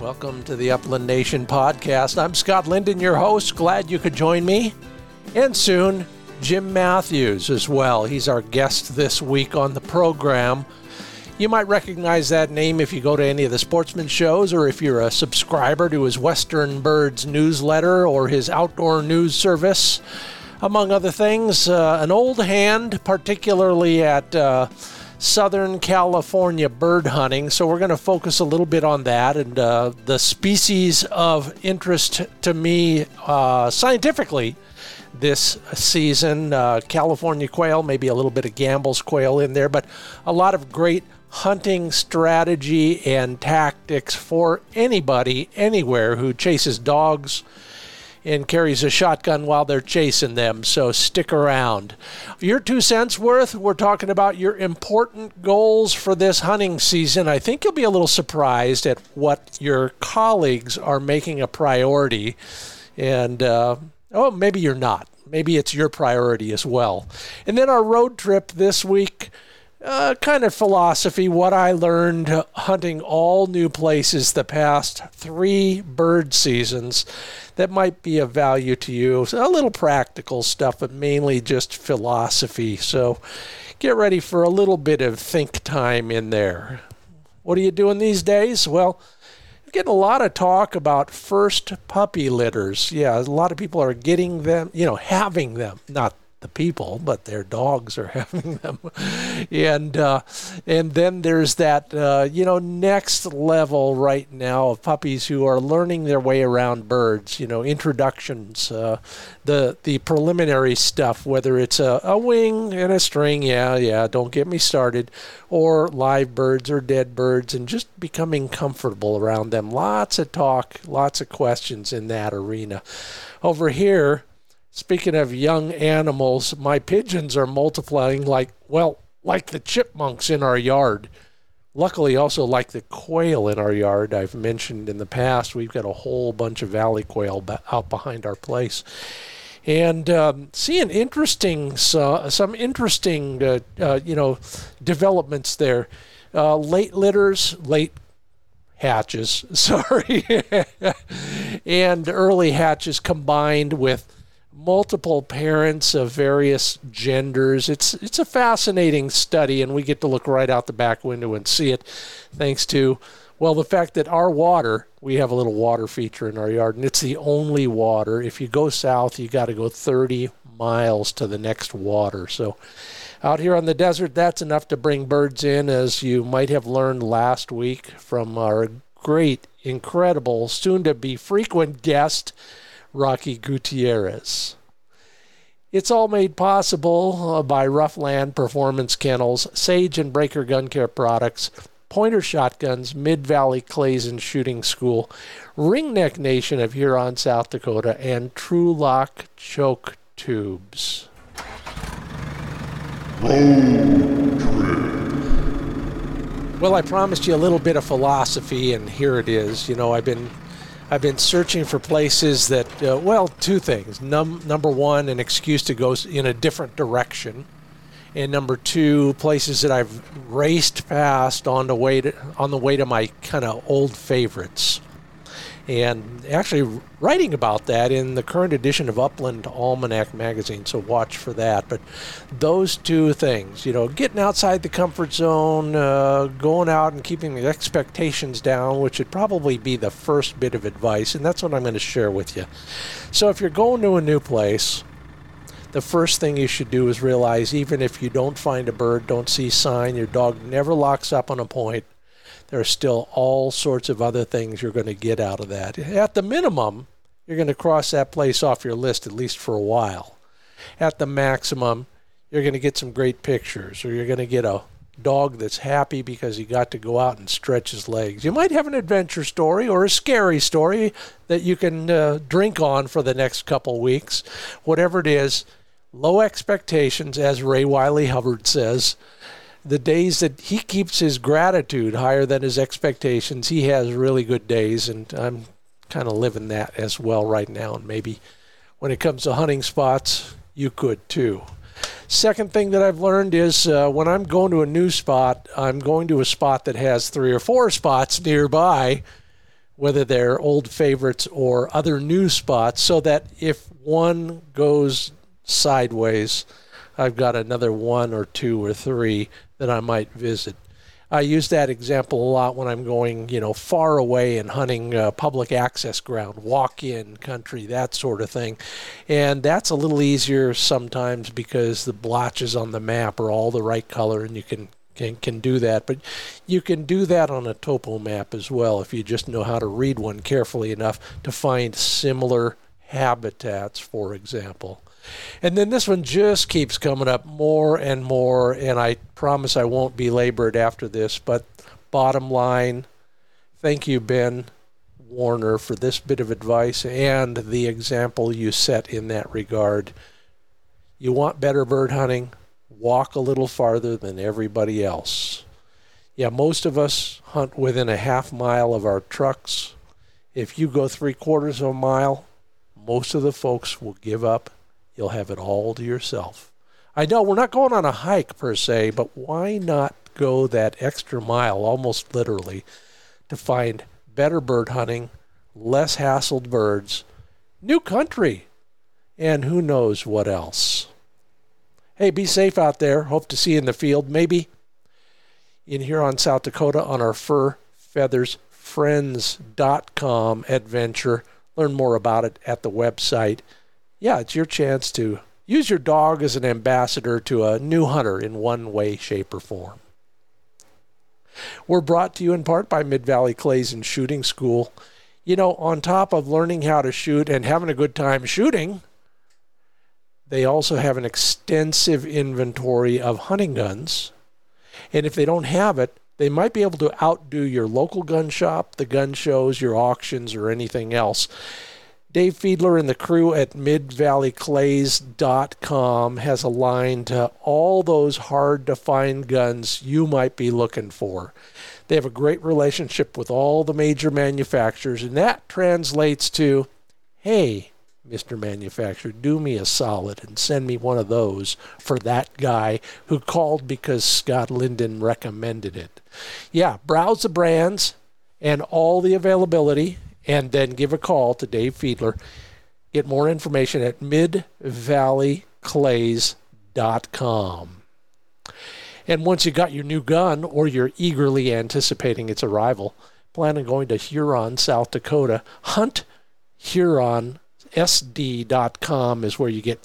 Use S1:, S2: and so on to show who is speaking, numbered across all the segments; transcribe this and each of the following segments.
S1: Welcome to the Upland Nation podcast. I'm Scott Linden, your host. Glad you could join me. And soon, Jim Matthews as well. He's our guest this week on the program. You might recognize that name if you go to any of the sportsman shows or if you're a subscriber to his Western Birds newsletter or his outdoor news service. Among other things, uh, an old hand, particularly at uh, Southern California bird hunting. So we're going to focus a little bit on that and uh, the species of interest to me uh, scientifically this season. Uh, California quail, maybe a little bit of Gambel's quail in there, but a lot of great hunting strategy and tactics for anybody, anywhere who chases dogs and carries a shotgun while they're chasing them. So stick around. Your two cents worth, we're talking about your important goals for this hunting season. I think you'll be a little surprised at what your colleagues are making a priority. And, uh, oh, maybe you're not. Maybe it's your priority as well. And then our road trip this week uh, kind of philosophy, what I learned hunting all new places the past three bird seasons that might be of value to you. A little practical stuff, but mainly just philosophy. So get ready for a little bit of think time in there. What are you doing these days? Well, getting a lot of talk about first puppy litters. Yeah, a lot of people are getting them, you know, having them, not the people, but their dogs are having them. and uh, and then there's that uh, you know next level right now of puppies who are learning their way around birds. You know, introductions, uh, the the preliminary stuff, whether it's a, a wing and a string. Yeah, yeah. Don't get me started. Or live birds or dead birds, and just becoming comfortable around them. Lots of talk, lots of questions in that arena. Over here Speaking of young animals, my pigeons are multiplying like, well, like the chipmunks in our yard. Luckily, also like the quail in our yard. I've mentioned in the past, we've got a whole bunch of valley quail out behind our place. And um, seeing interesting, uh, some interesting, uh, uh, you know, developments there. Uh, late litters, late hatches, sorry, and early hatches combined with multiple parents of various genders. It's it's a fascinating study, and we get to look right out the back window and see it, thanks to well the fact that our water. We have a little water feature in our yard, and it's the only water. If you go south, you got to go 30 miles to the next water. So. Out here on the desert, that's enough to bring birds in, as you might have learned last week from our great, incredible, soon to be frequent guest, Rocky Gutierrez. It's all made possible uh, by Ruffland Performance Kennels, Sage and Braker Gun Care products, Pointer Shotguns, Mid Valley Clays and Shooting School, Ringneck Nation of Huron, South Dakota, and Trulock Choke Tubes. Well, I promised you a little bit of philosophy, and here it is. You know, I've been I've been searching for places that, uh, well, two things. Num- number one, an excuse to go in a different direction, and number two, places that I've raced past on the way to on the way to my kind of old favorites and actually writing about that in the current edition of Upland Almanac magazine. So watch for that. But those two things, you know, getting outside the comfort zone, uh, going out and keeping the expectations down, which would probably be the first bit of advice, and that's what I'm going to share with you. So if you're going to a new place, the first thing you should do is realize even if you don't find a bird, don't see sign, your dog never locks up on a point there are still all sorts of other things you're going to get out of that. At the minimum, you're going to cross that place off your list at least for a while. At the maximum, you're going to get some great pictures, or you're going to get a dog that's happy because he got to go out and stretch his legs. You might have an adventure story or a scary story that you can uh, drink on for the next couple weeks. Whatever it is, low expectations, as Ray Wylie Hubbard says the days that he keeps his gratitude higher than his expectations, he has really good days, and I'm kind of living that as well right now. And maybe when it comes to hunting spots, you could too. Second thing that I've learned is uh, when I'm going to a new spot, I'm going to a spot that has three or four spots nearby whether they're old favorites or other new spots, so that if one goes sideways, I've got another one or two or three that I might visit. I use that example a lot when I'm going, you know, far away and hunting uh, public access ground, walk-in country, that sort of thing. And that's a little easier sometimes because the blotches on the map are all the right color and you can can, can do that. But you can do that on a topo map as well if you just know how to read one carefully enough to find similar habitats, for example. And then this one just keeps coming up more and more, and I promise I won't belabor it after this. But bottom line, thank you, Ben Warner, for this bit of advice and the example you set in that regard. You want better bird hunting? walk a little farther than everybody else. Yeah, most of us hunt within a half mile of our trucks. If you go three quarters of a mile, most of the folks will give up. You'll have it all to yourself. I know we're not going on a hike per se, but why not go that extra mile, almost literally, to find better bird hunting, less hassled birds, new country, and who knows what else? Hey, be safe out there. Hope to see you in the field, maybe in Huron, South Dakota on our Fur Feathers friends.com adventure. Learn more about it at the website. Yeah, it's your chance to use your dog as an ambassador to a new hunter in one way, shape, or form. We're brought to you in part by Mid Valley Clays and Shooting School. You know, on top of learning how to shoot and having a good time shooting, they also have an extensive inventory of hunting guns. And if they don't have it, they might be able to outdo your local gun shop, the gun shows, your auctions, or anything else. Dave Fiedler and the crew at midvalleyclays.com has a line to all those hard to find guns you might be looking for. They have a great relationship with all the major manufacturers, and that translates to hey, Mr. Manufacturer, do me a solid and send me one of those for that guy who called because Scott Linden recommended it. Yeah, browse the brands and all the availability, and then give a call to Dave Fiedler. Get more information at midvalleyclays.com. And once you got your new gun or you're eagerly anticipating its arrival, plan on going to Huron, South Dakota. Hunt Huron sd.com is where you get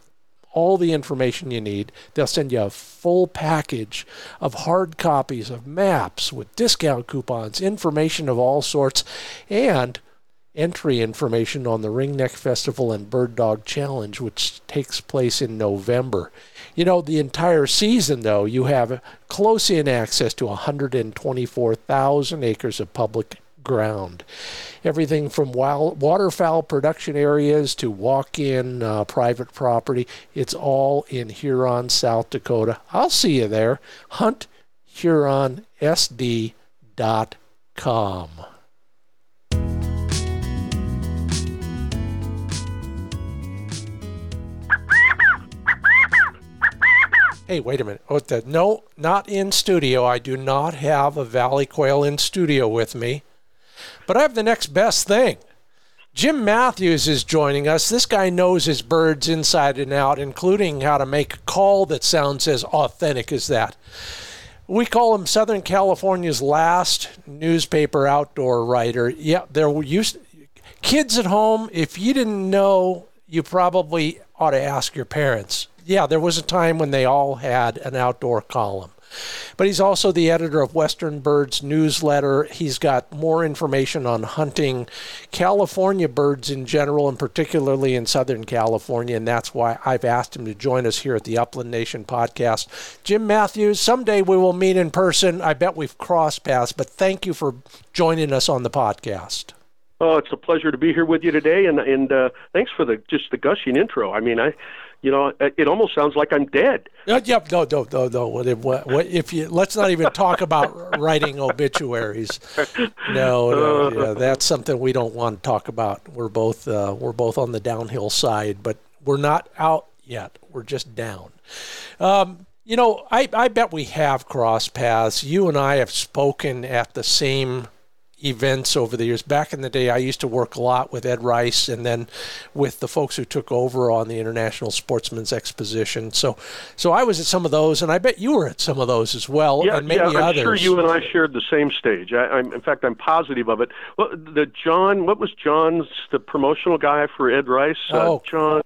S1: all the information you need. They'll send you a full package of hard copies of maps with discount coupons, information of all sorts, and entry information on the Ringneck Festival and Bird Dog Challenge, which takes place in November. You know, the entire season, though, you have close in access to 124,000 acres of public ground. Everything from wild, waterfowl production areas to walk in uh, private property. It's all in Huron, South Dakota. I'll see you there. HuntHuronSD.com. Hey, wait a minute. Oh, the, no, not in studio. I do not have a Valley Quail in studio with me. But I have the next best thing. Jim Matthews is joining us. This guy knows his birds inside and out, including how to make a call that sounds as authentic as that. We call him Southern California's last newspaper outdoor writer. Yeah, there were used kids at home. If you didn't know, you probably ought to ask your parents. Yeah, there was a time when they all had an outdoor column. But he's also the editor of Western Birds newsletter. He's got more information on hunting California birds in general, and particularly in Southern California. And that's why I've asked him to join us here at the Upland Nation podcast. Jim Matthews, someday we will meet in person. I bet we've crossed paths, but thank you for joining us on the podcast.
S2: Oh, it's a pleasure to be here with you today, and and uh, thanks for the just the gushing intro. I mean, I you know, it almost sounds like I'm dead.
S1: Uh, yep, no, no, no, no. What, what, if you let's not even talk about writing obituaries. No, no, yeah, that's something we don't want to talk about. We're both uh, we're both on the downhill side, but we're not out yet. We're just down. Um, you know, I, I bet we have crossed paths. You and I have spoken at the same events over the years. Back in the day, I used to work a lot with Ed Rice and then with the folks who took over on the International Sportsman's Exposition. So, so I was at some of those, and I bet you were at some of those as well,
S2: yeah,
S1: and maybe
S2: yeah, I'm
S1: others.
S2: sure you and I shared the same stage. I, I'm, in fact, I'm positive of it. Well, the John, what was John's the promotional guy for Ed Rice?
S1: Oh,
S2: uh, John.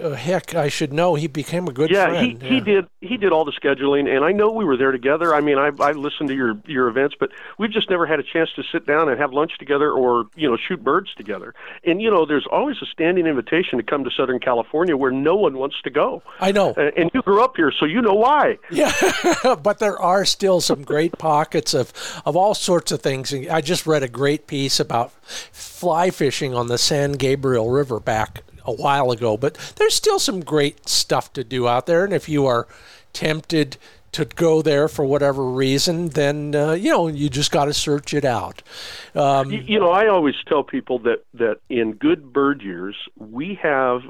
S1: Uh, heck, I should know. He became a good
S2: yeah,
S1: friend.
S2: He, he did. He did all the scheduling, and I know we were there together. I mean, I I listened to your your events, but we've just never had a chance to sit down and have lunch together, or you know, shoot birds together. And you know, there's always a standing invitation to come to Southern California where no one wants to go.
S1: I know.
S2: And, and you grew up here, so you know why.
S1: Yeah, but there are still some great pockets of of all sorts of things. I just read a great piece about fly fishing on the San Gabriel River back a while ago, but there's still some great stuff to do out there. And if you are tempted to go there for whatever reason, then uh, you know you just got to search it out.
S2: Um, you, you know, I always tell people that that in good bird years we have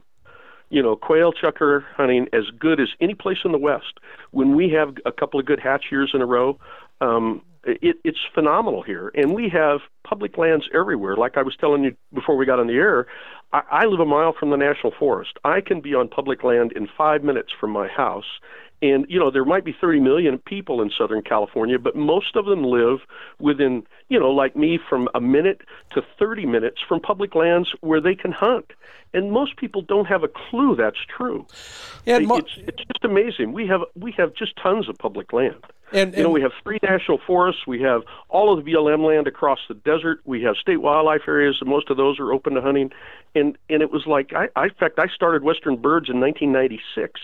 S2: you know, quail chukar hunting as good as any place in the West. When we have a couple of good hatch years in a row, um, it, it's phenomenal here. And we have public lands everywhere. Like I was telling you before we got on the air, I, I live a mile from the national forest. I can be on public land in five minutes from my house. And, you know, there might be 30 million people in Southern California, but most of them live within, you know, like me, from a minute to 30 minutes from public lands where they can hunt. And most people don't have a clue that's true.
S1: Yeah,
S2: mo- it's, it's just amazing. We have we have just tons of public land.
S1: And,
S2: you know, we have three national forests. We have all of the BLM land across the desert. We have state wildlife areas, and most of those are open to hunting. And and it was like, I, I in fact, I started Western Birds in 1996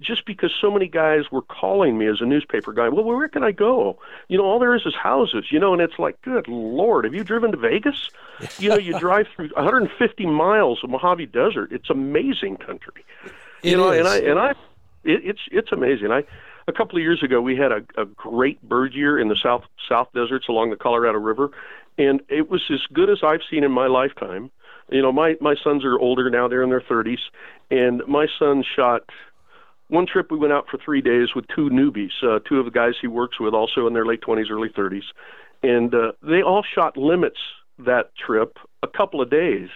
S2: just because so many guys were calling me as a newspaper guy, well, where can I go? You know, all there is is houses, you know, and it's like, good Lord, have you driven to Vegas? you know, you drive through 150 miles of Mojave Desert. It's amazing country.
S1: It
S2: you know,
S1: is.
S2: and I, and I, it, it's, it's amazing. I, a couple of years ago, we had a, a great bird year in the South, South deserts along the Colorado River. And it was as good as I've seen in my lifetime. You know, my, my sons are older now, they're in their 30s. And my son shot one trip we went out for three days with two newbies, uh, two of the guys he works with, also in their late 20s, early 30s, and uh, they all shot limits that trip a couple of days.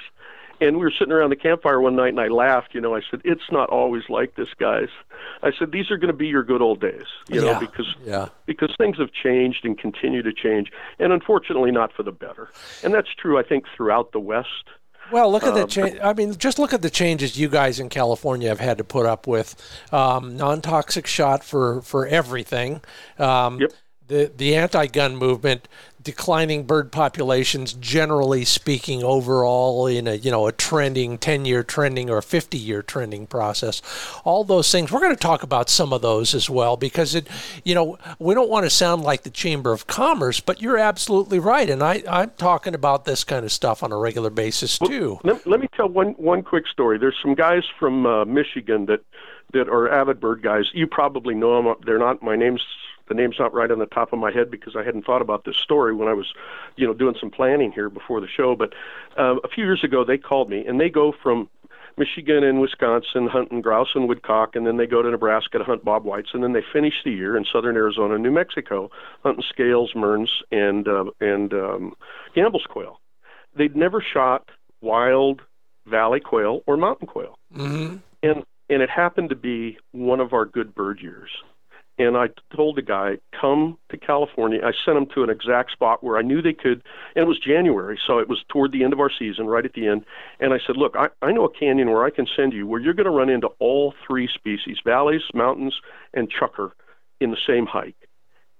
S2: And we were sitting around the campfire one night, and I laughed. You know, I said, "It's not always like this, guys." I said, "These are going to be your good old days." You know, because
S1: Yeah.
S2: because things have changed and continue to change, and unfortunately, not for the better. And that's true, I think, throughout the West.
S1: Well, look at the
S2: Um,
S1: change. I mean, just look at the changes you guys in California have had to put up with. Um, non-toxic shot for for everything. Um,
S2: Yep.
S1: The the anti-gun movement, declining bird populations, generally speaking, overall in a you know a trending ten-year trending or fifty-year trending process. All those things. We're going to talk about some of those as well because it, you know, we don't want to sound like the Chamber of Commerce, but you're absolutely right, and I I'm talking about this kind of stuff on a regular basis too.
S2: Let, let me tell one one quick story. There's some guys from uh, Michigan that that are avid bird guys. You probably know them. They're not. My name's the name's not right on the top of my head because I hadn't thought about this story when I was, you know, doing some planning here before the show. But uh, a few years ago, they called me and they go from Michigan and Wisconsin hunting grouse and woodcock, and then they go to Nebraska to hunt bob whites, and then they finish the year in southern Arizona and New Mexico hunting scales, Mearns, and uh, and um, Gambel's quail. They'd never shot wild valley quail or mountain quail,
S1: hmm
S2: and and it happened to be one of our good bird years. And I told the guy, come to California. I sent him to an exact spot where I knew they could, and it was January, so it was toward the end of our season, right at the end. And I said, look, I, I know a canyon where I can send you where you're going to run into all three species valleys, mountains, and chukar in the same hike.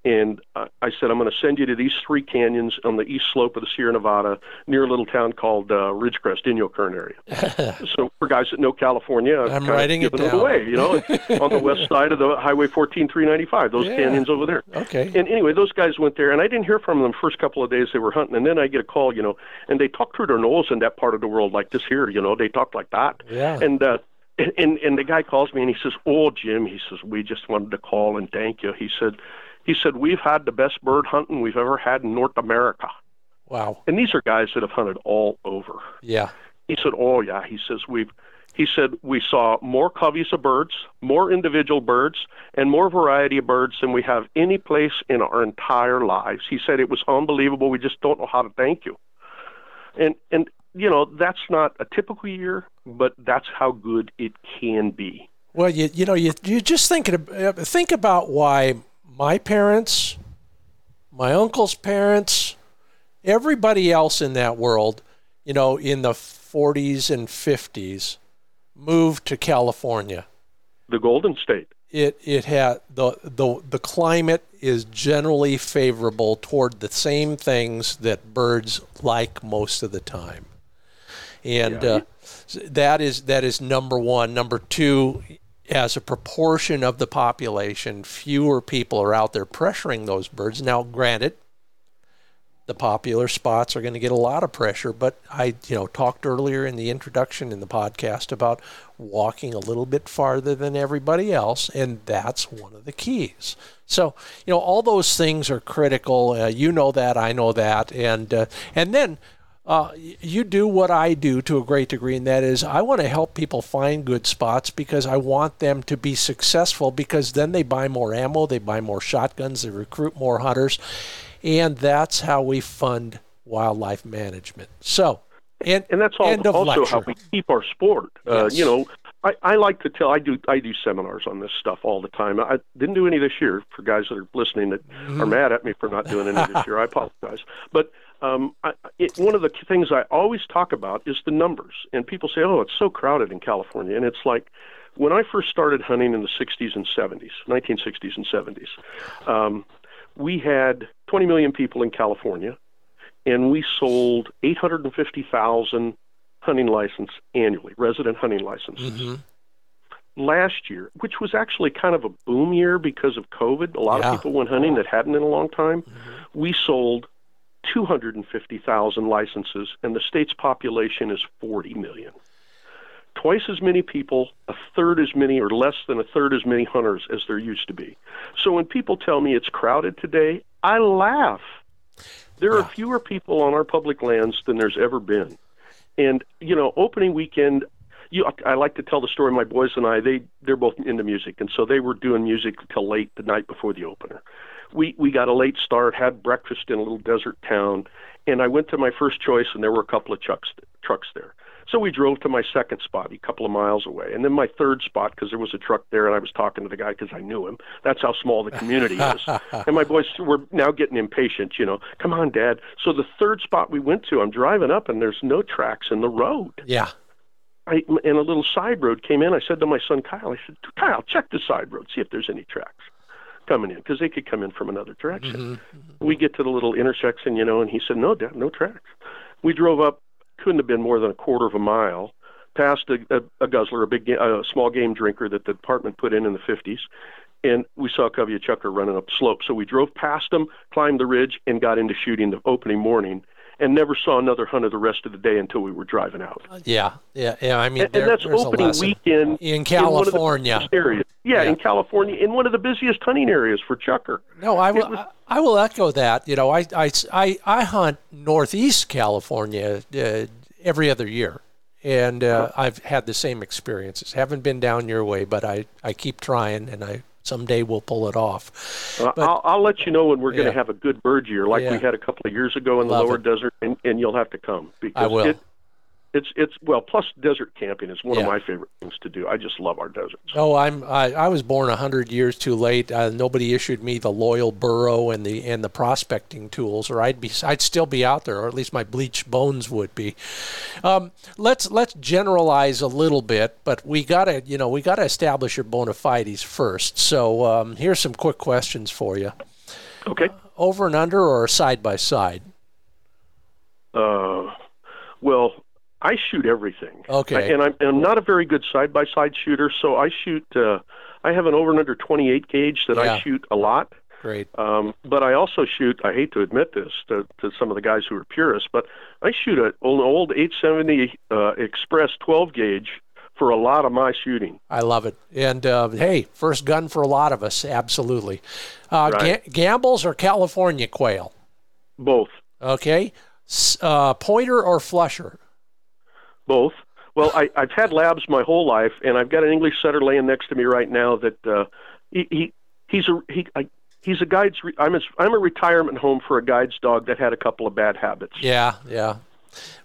S2: And uh, I said, I'm going to send you to these three canyons on the east slope of the Sierra Nevada near a little town called uh, Ridgecrest, Inyokern area. so for guys that know California,
S1: I'm writing it down.
S2: away, you know, on the west side of the Highway 14395, those
S1: Yeah.
S2: canyons over there.
S1: Okay.
S2: And anyway, those guys went there, and I didn't hear from them the first couple of days they were hunting. And then I get a call, you know, and they talk through their nose in that part of the world like this here, you know, they talk like that.
S1: Yeah.
S2: And uh, and and the guy calls me and he says, "Oh, Jim," he says, "we just wanted to call and thank you." He said, "He said we've had the best bird hunting we've ever had in North America."
S1: Wow.
S2: And these are guys that have hunted all over.
S1: Yeah.
S2: He said, "Oh yeah," he says, "We've." He said we saw more coveys of birds, more individual birds, and more variety of birds than we have any place in our entire lives. He said it was unbelievable. We just don't know how to thank you. And and you know that's not a typical year, but that's how good it can be.
S1: Well, you you know you you just think uh, think about why my parents, my uncle's parents, everybody else in that world, you know, in the 40s and 50s moved to California.
S2: The Golden State.
S1: It it had the the the climate is generally favorable toward the same things that birds like most of the time, and yeah. uh, that is that is number one. Number two, as a proportion of the population, fewer people are out there pressuring those birds. Now, granted, the popular spots are going to get a lot of pressure. But I, you know, talked earlier in the introduction in the podcast about walking a little bit farther than everybody else, and that's one of the keys. So, you know, all those things are critical. Uh, you know that, I know that, and uh, and then. Uh, you do what I do to a great degree, and that is I want to help people find good spots because I want them to be successful because then they buy more ammo, they buy more shotguns, they recruit more hunters, and that's how we fund wildlife management. So, and,
S2: and that's all, also lecture. how we keep our sport. Uh, yes. You know, I, I like to tell. I do. I do seminars on this stuff all the time. I didn't do any this year for guys that are listening that mm-hmm. are mad at me for not doing any this year. I apologize. But um, I, it, one of the things I always talk about is the numbers. And people say, "Oh, it's so crowded in California," and it's like when I first started hunting in the 60s and 70s, 1960s and 70s. Um, we had 20 million people in California, and we sold 850,000 hunting license annually, resident hunting licenses. Mm-hmm. Last year, which was actually kind of a boom year because of COVID, a lot yeah. of people went hunting that hadn't in a long time. Mm-hmm. We sold 250,000 licenses, and the state's population is 40 million twice as many people, a third as many, or less than a third as many hunters as there used to be. So when people tell me it's crowded today, I laugh. There are fewer people on our public lands than there's ever been. And, you know, opening weekend, you, I like to tell the story. My boys and I, they they're both into music, and so they were doing music till late the night before the opener. We we got a late start, had breakfast in a little desert town, and I went to my first choice, and there were a couple of trucks trucks there. So we drove to my second spot, a couple of miles away, and then my third spot because there was a truck there, and I was talking to the guy because I knew him. That's how small the community is. and my boys were now getting impatient. You know, come on, Dad. So the third spot we went to, I'm driving up, and there's no tracks in the road.
S1: Yeah.
S2: I, and a little side road came in. I said to my son Kyle, I said, Kyle, check the side road, see if there's any tracks coming in, because they could come in from another direction. Mm-hmm. We get to the little intersection, you know, and he said, no, Dad, no tracks. We drove up couldn't have been more than a quarter of a mile past a, a, a guzzler, a big, a small game drinker that the department put in in the 50s, and we saw a covey of chukar running up the slope. So we drove past them, climbed the ridge, and got into shooting the opening morning, and never saw another hunter the rest of the day until we were driving out.
S1: Yeah, yeah, yeah. I mean,
S2: and, there, and that's opening weekend
S1: in California.
S2: In. Yeah, yeah, in California, in one of the busiest hunting areas for chukar.
S1: No, I will. Was, I will echo that. You know, I I I, I hunt northeast California uh, every other year, and uh, I've had the same experiences. Haven't been down your way, but I I keep trying, and I someday we'll pull it off.
S2: But, I'll, I'll let you know when we're going to have a good bird year, like yeah. we had a couple of years ago in the
S1: Love
S2: lower
S1: it.
S2: desert, and, and you'll have to come because
S1: I will.
S2: It, it's it's well plus desert camping is one yeah. of my favorite things to do. I just love our deserts.
S1: Oh i'm i, I was born 100 years too late. Uh, nobody issued me the loyal burro and the and the prospecting tools or i'd be i'd still be out there or at least my bleached bones would be. Um, let's let's generalize a little bit but we gotta you know we gotta establish your bona fides first. So um, here's some quick questions for you.
S2: Okay. Uh,
S1: over and under or side by side?
S2: Uh well I shoot everything.
S1: Okay.
S2: and I'm, I'm not a very good side by side shooter, so I shoot. Uh, I have an over and under 28 gauge that
S1: yeah.
S2: I shoot a lot.
S1: Great.
S2: Um, but I also shoot. I hate to admit this to, to some of the guys who are purists, but I shoot an old 870 uh, Express 12 gauge for a lot of my shooting.
S1: I love it. And uh, hey, first gun for a lot of us, absolutely. Uh, right. Ga- Gambel's or California quail?
S2: Both.
S1: Okay. Uh, pointer or flusher?
S2: Both. Well, I, I've had labs my whole life, and I've got an English setter laying next to me right now that uh, he, he he's a he I, he's a guide's. I'm a, I'm a retirement home for a guide's dog that had a couple of bad habits.
S1: Yeah, yeah.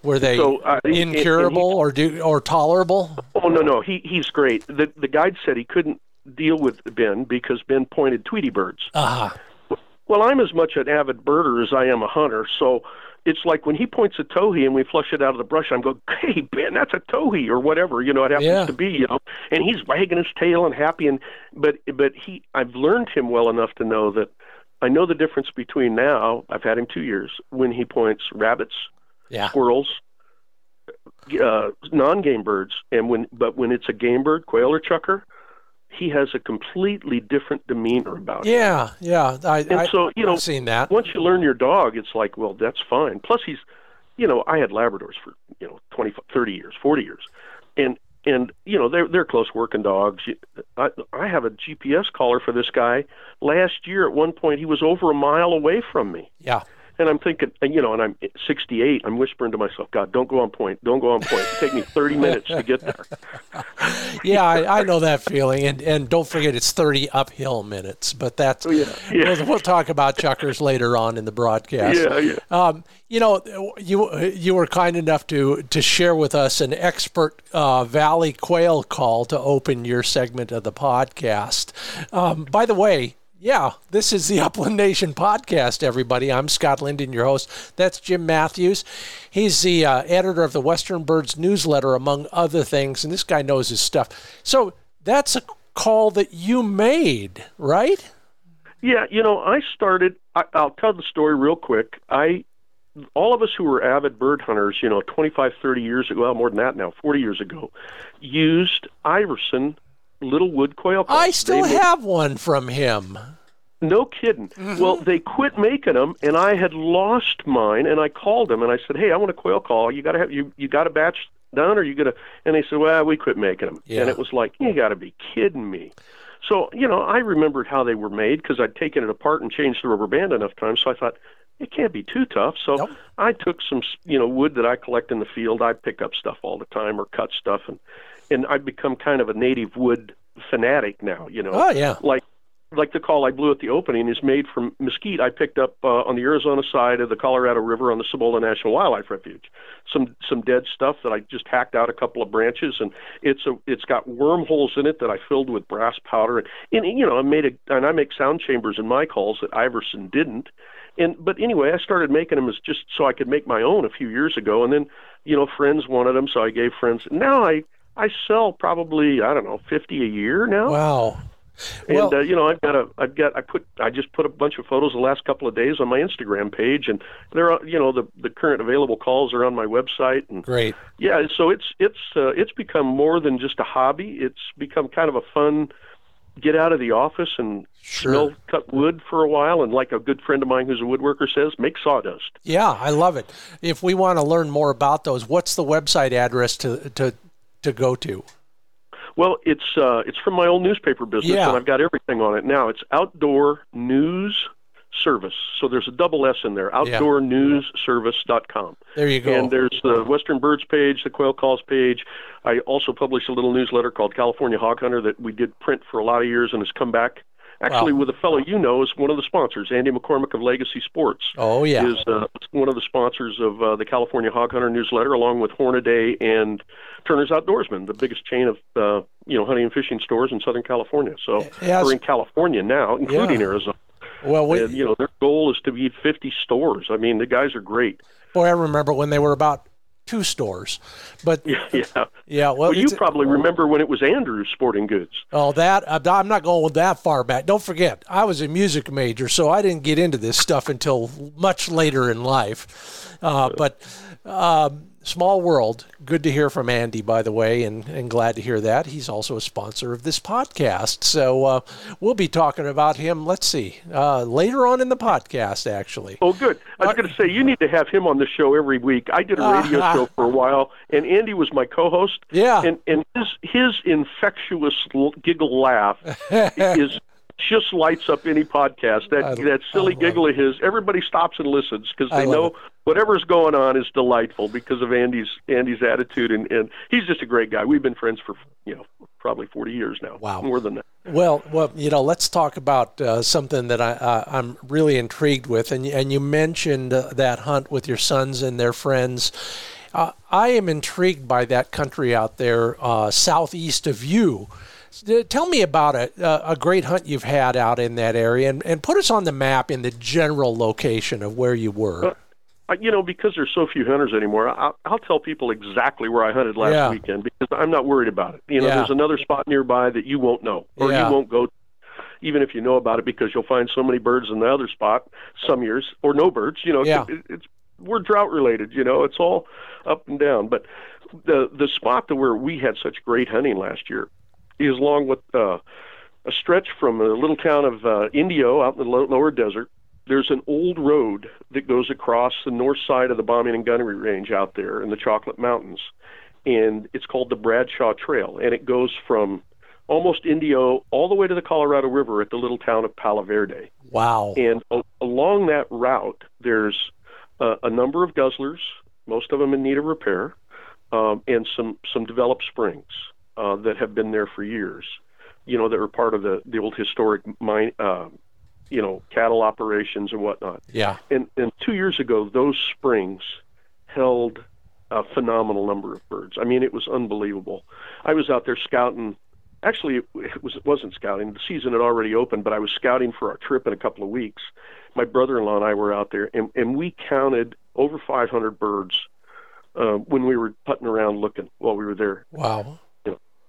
S1: Were they so, uh, incurable he, or do or tolerable?
S2: Oh no, no. He he's great. The the guide said he couldn't deal with Ben because Ben pointed Tweety birds.
S1: Uh-huh.
S2: Well, I'm as much an avid birder as I am a hunter, so it's like when he points a towhee and we flush it out of the brush, I'm going, "Hey Ben, that's a towhee or whatever you know it happens yeah. to be," you know. And he's wagging his tail and happy, and but but he, I've learned him well enough to know that I know the difference between now. I've had him two years when he points rabbits,
S1: yeah.
S2: squirrels, uh, non-game birds, and when but when it's a game bird, quail or chukar, he has a completely different demeanor about
S1: him. Yeah, yeah. I,
S2: and I, so you know,
S1: I've seen that.
S2: Once you learn your dog, it's like, well, that's fine. Plus, he's, you know, I had Labradors for you know 20, 30 years, 40 years, and and you know they're they're close working dogs. I, I have a GPS collar for this guy. Last year, at one point, he was over a mile away from me.
S1: Yeah.
S2: And I'm thinking, you know, and I'm 68. I'm whispering to myself, God, don't go on point. Don't go on point. It take me 30 minutes to get there.
S1: yeah, I, I, know that feeling. And and don't forget, it's 30 uphill minutes. But that's, oh, yeah. Yeah. We'll, we'll, talk about chukars later on in the broadcast.
S2: Yeah, yeah. Um,
S1: you know, you you were kind enough to to share with us an expert uh, Valley quail call to open your segment of the podcast. Um, by the way, yeah, this is the Upland Nation podcast, everybody. I'm Scott Linden, your host. That's Jim Matthews. He's the uh, editor of the Western Birds newsletter, among other things, and this guy knows his stuff. So that's a call that you made, right?
S2: Yeah, you know, I started, I, I'll tell the story real quick. I all of us who were avid bird hunters, you know, 25, 30 years ago, well, more than that now, 40 years ago, used Iverson little wood quail calls.
S1: I still they have one from him.
S2: No kidding. Mm-hmm. Well, they quit making them, and I had lost mine. And I called them and I said, "Hey, I want a quail call. You got to have you you got a batch done, or you gonna?" And they said, "Well, we quit making them." Yeah. And it was like, "You got to be kidding me." So you know, I remembered how they were made because I'd taken it apart and changed the rubber band enough times. So I thought it can't be too tough. So nope. I took some you know wood that I collect in the field. I pick up stuff all the time or cut stuff, and and I've become kind of a native wood fanatic now. You know,
S1: oh yeah,
S2: like like the call I blew at the opening is made from mesquite I picked up uh, on the Arizona side of the Colorado River on the Cibola National Wildlife Refuge. Some some dead stuff that I just hacked out a couple of branches, and it's a it's got wormholes in it that I filled with brass powder, and, and you know I made a and I make sound chambers in my calls that Iverson didn't. And but anyway, I started making them as just so I could make my own a few years ago, and then you know friends wanted them, so I gave friends. Now I I sell probably I don't know fifty a year now.
S1: Wow.
S2: And well, uh, you know, I've got a, I've got, I put, I just put a bunch of photos the last couple of days on my Instagram page, and there are, you know, the the current available calls are on my website. And
S1: great.
S2: Yeah, so it's it's uh, it's become more than just a hobby. It's become kind of a fun get out of the office and sure. smell cut wood for a while and like a good friend of mine who's a woodworker says make sawdust
S1: yeah i love it if we want to learn more about those what's the website address to to to go to?
S2: Well, it's uh, it's from my old newspaper business, yeah. and I've got everything on it now. It's Outdoor News Service, so there's a double S in there. OutdoorNewsService.com.
S1: There you go.
S2: And there's the Western Birds page, the Quail Calls page. I also publish a little newsletter called California Hog Hunter that we did print for a lot of years and has come back Actually, wow. with a fellow you know is one of the sponsors, Andy McCormick of Legacy Sports.
S1: Oh yeah,
S2: is uh, one of the sponsors of uh, the California Hog Hunter newsletter, along with Hornady and Turner's Outdoorsman, the biggest chain of uh, you know hunting and fishing stores in Southern California. So yes. we're in California now, including yeah. Arizona.
S1: Well, we,
S2: and, you know their goal is to be 50 stores. I mean, the guys are great.
S1: Boy, I remember when they were about two stores. But
S2: yeah, yeah. well, well you probably remember when it was Andrews Sporting Goods.
S1: Oh, that I'm not going that far back. Don't forget, I was a music major, so I didn't get into this stuff until much later in life. Uh, but um, Small world. Good to hear from Andy, by the way, and, and glad to hear that. He's also a sponsor of this podcast. So uh, we'll be talking about him, let's see, uh, later on in the podcast, actually.
S2: Oh, good. I was uh, going to say, you need to have him on the show every week. I did a radio show for a while, and Andy was my co host.
S1: Yeah.
S2: And, and his, his infectious giggle laugh is just lights up any podcast. That that silly giggle of his, everybody stops and listens because they know
S1: it.
S2: whatever's going on is delightful because of Andy's Andy's attitude, and and he's just a great guy. We've been friends for you know probably forty years now.
S1: Wow.
S2: more than that.
S1: Well, well, you know, let's talk about uh, something that I, uh, I'm really intrigued with, and and you mentioned uh, that hunt with your sons and their friends. Uh, I am intrigued by that country out there uh, southeast of you. Uh, Tell me about a, a great hunt you've had out in that area, and, and put us on the map in the general location of where you were.
S2: Uh, you know, because there's so few hunters anymore, I'll, I'll tell people exactly where I hunted last
S1: Yeah.
S2: weekend because I'm not worried about it. You know,
S1: Yeah.
S2: there's another spot nearby that you won't know or
S1: Yeah.
S2: you won't go, even if you know about it, because you'll find so many birds in the other spot some years or no birds. You know,
S1: Yeah.
S2: it, it's we're drought related. You know, it's all up and down. But the the spot to where we had such great hunting last year is along with uh, a stretch from a little town of uh, Indio out in the lo- lower desert. There's an old road that goes across the north side of the bombing and gunnery range out there in the Chocolate Mountains, and it's called the Bradshaw Trail, and it goes from almost Indio all the way to the Colorado River at the little town of Palo Verde.
S1: Wow.
S2: And along that route, there's uh, a number of guzzlers, most of them in need of repair, um, and some some developed springs uh, that have been there for years. You know, that were part of the the old historic mine, uh, you know, cattle operations and whatnot.
S1: Yeah.
S2: And and two years ago, those springs held a phenomenal number of birds. I mean, it was unbelievable. I was out there scouting. Actually, it was it wasn't scouting. The season had already opened, but I was scouting for our trip in a couple of weeks. My brother-in-law and I were out there, and and we counted over 500 birds uh, when we were putting around looking while we were there.
S1: Wow.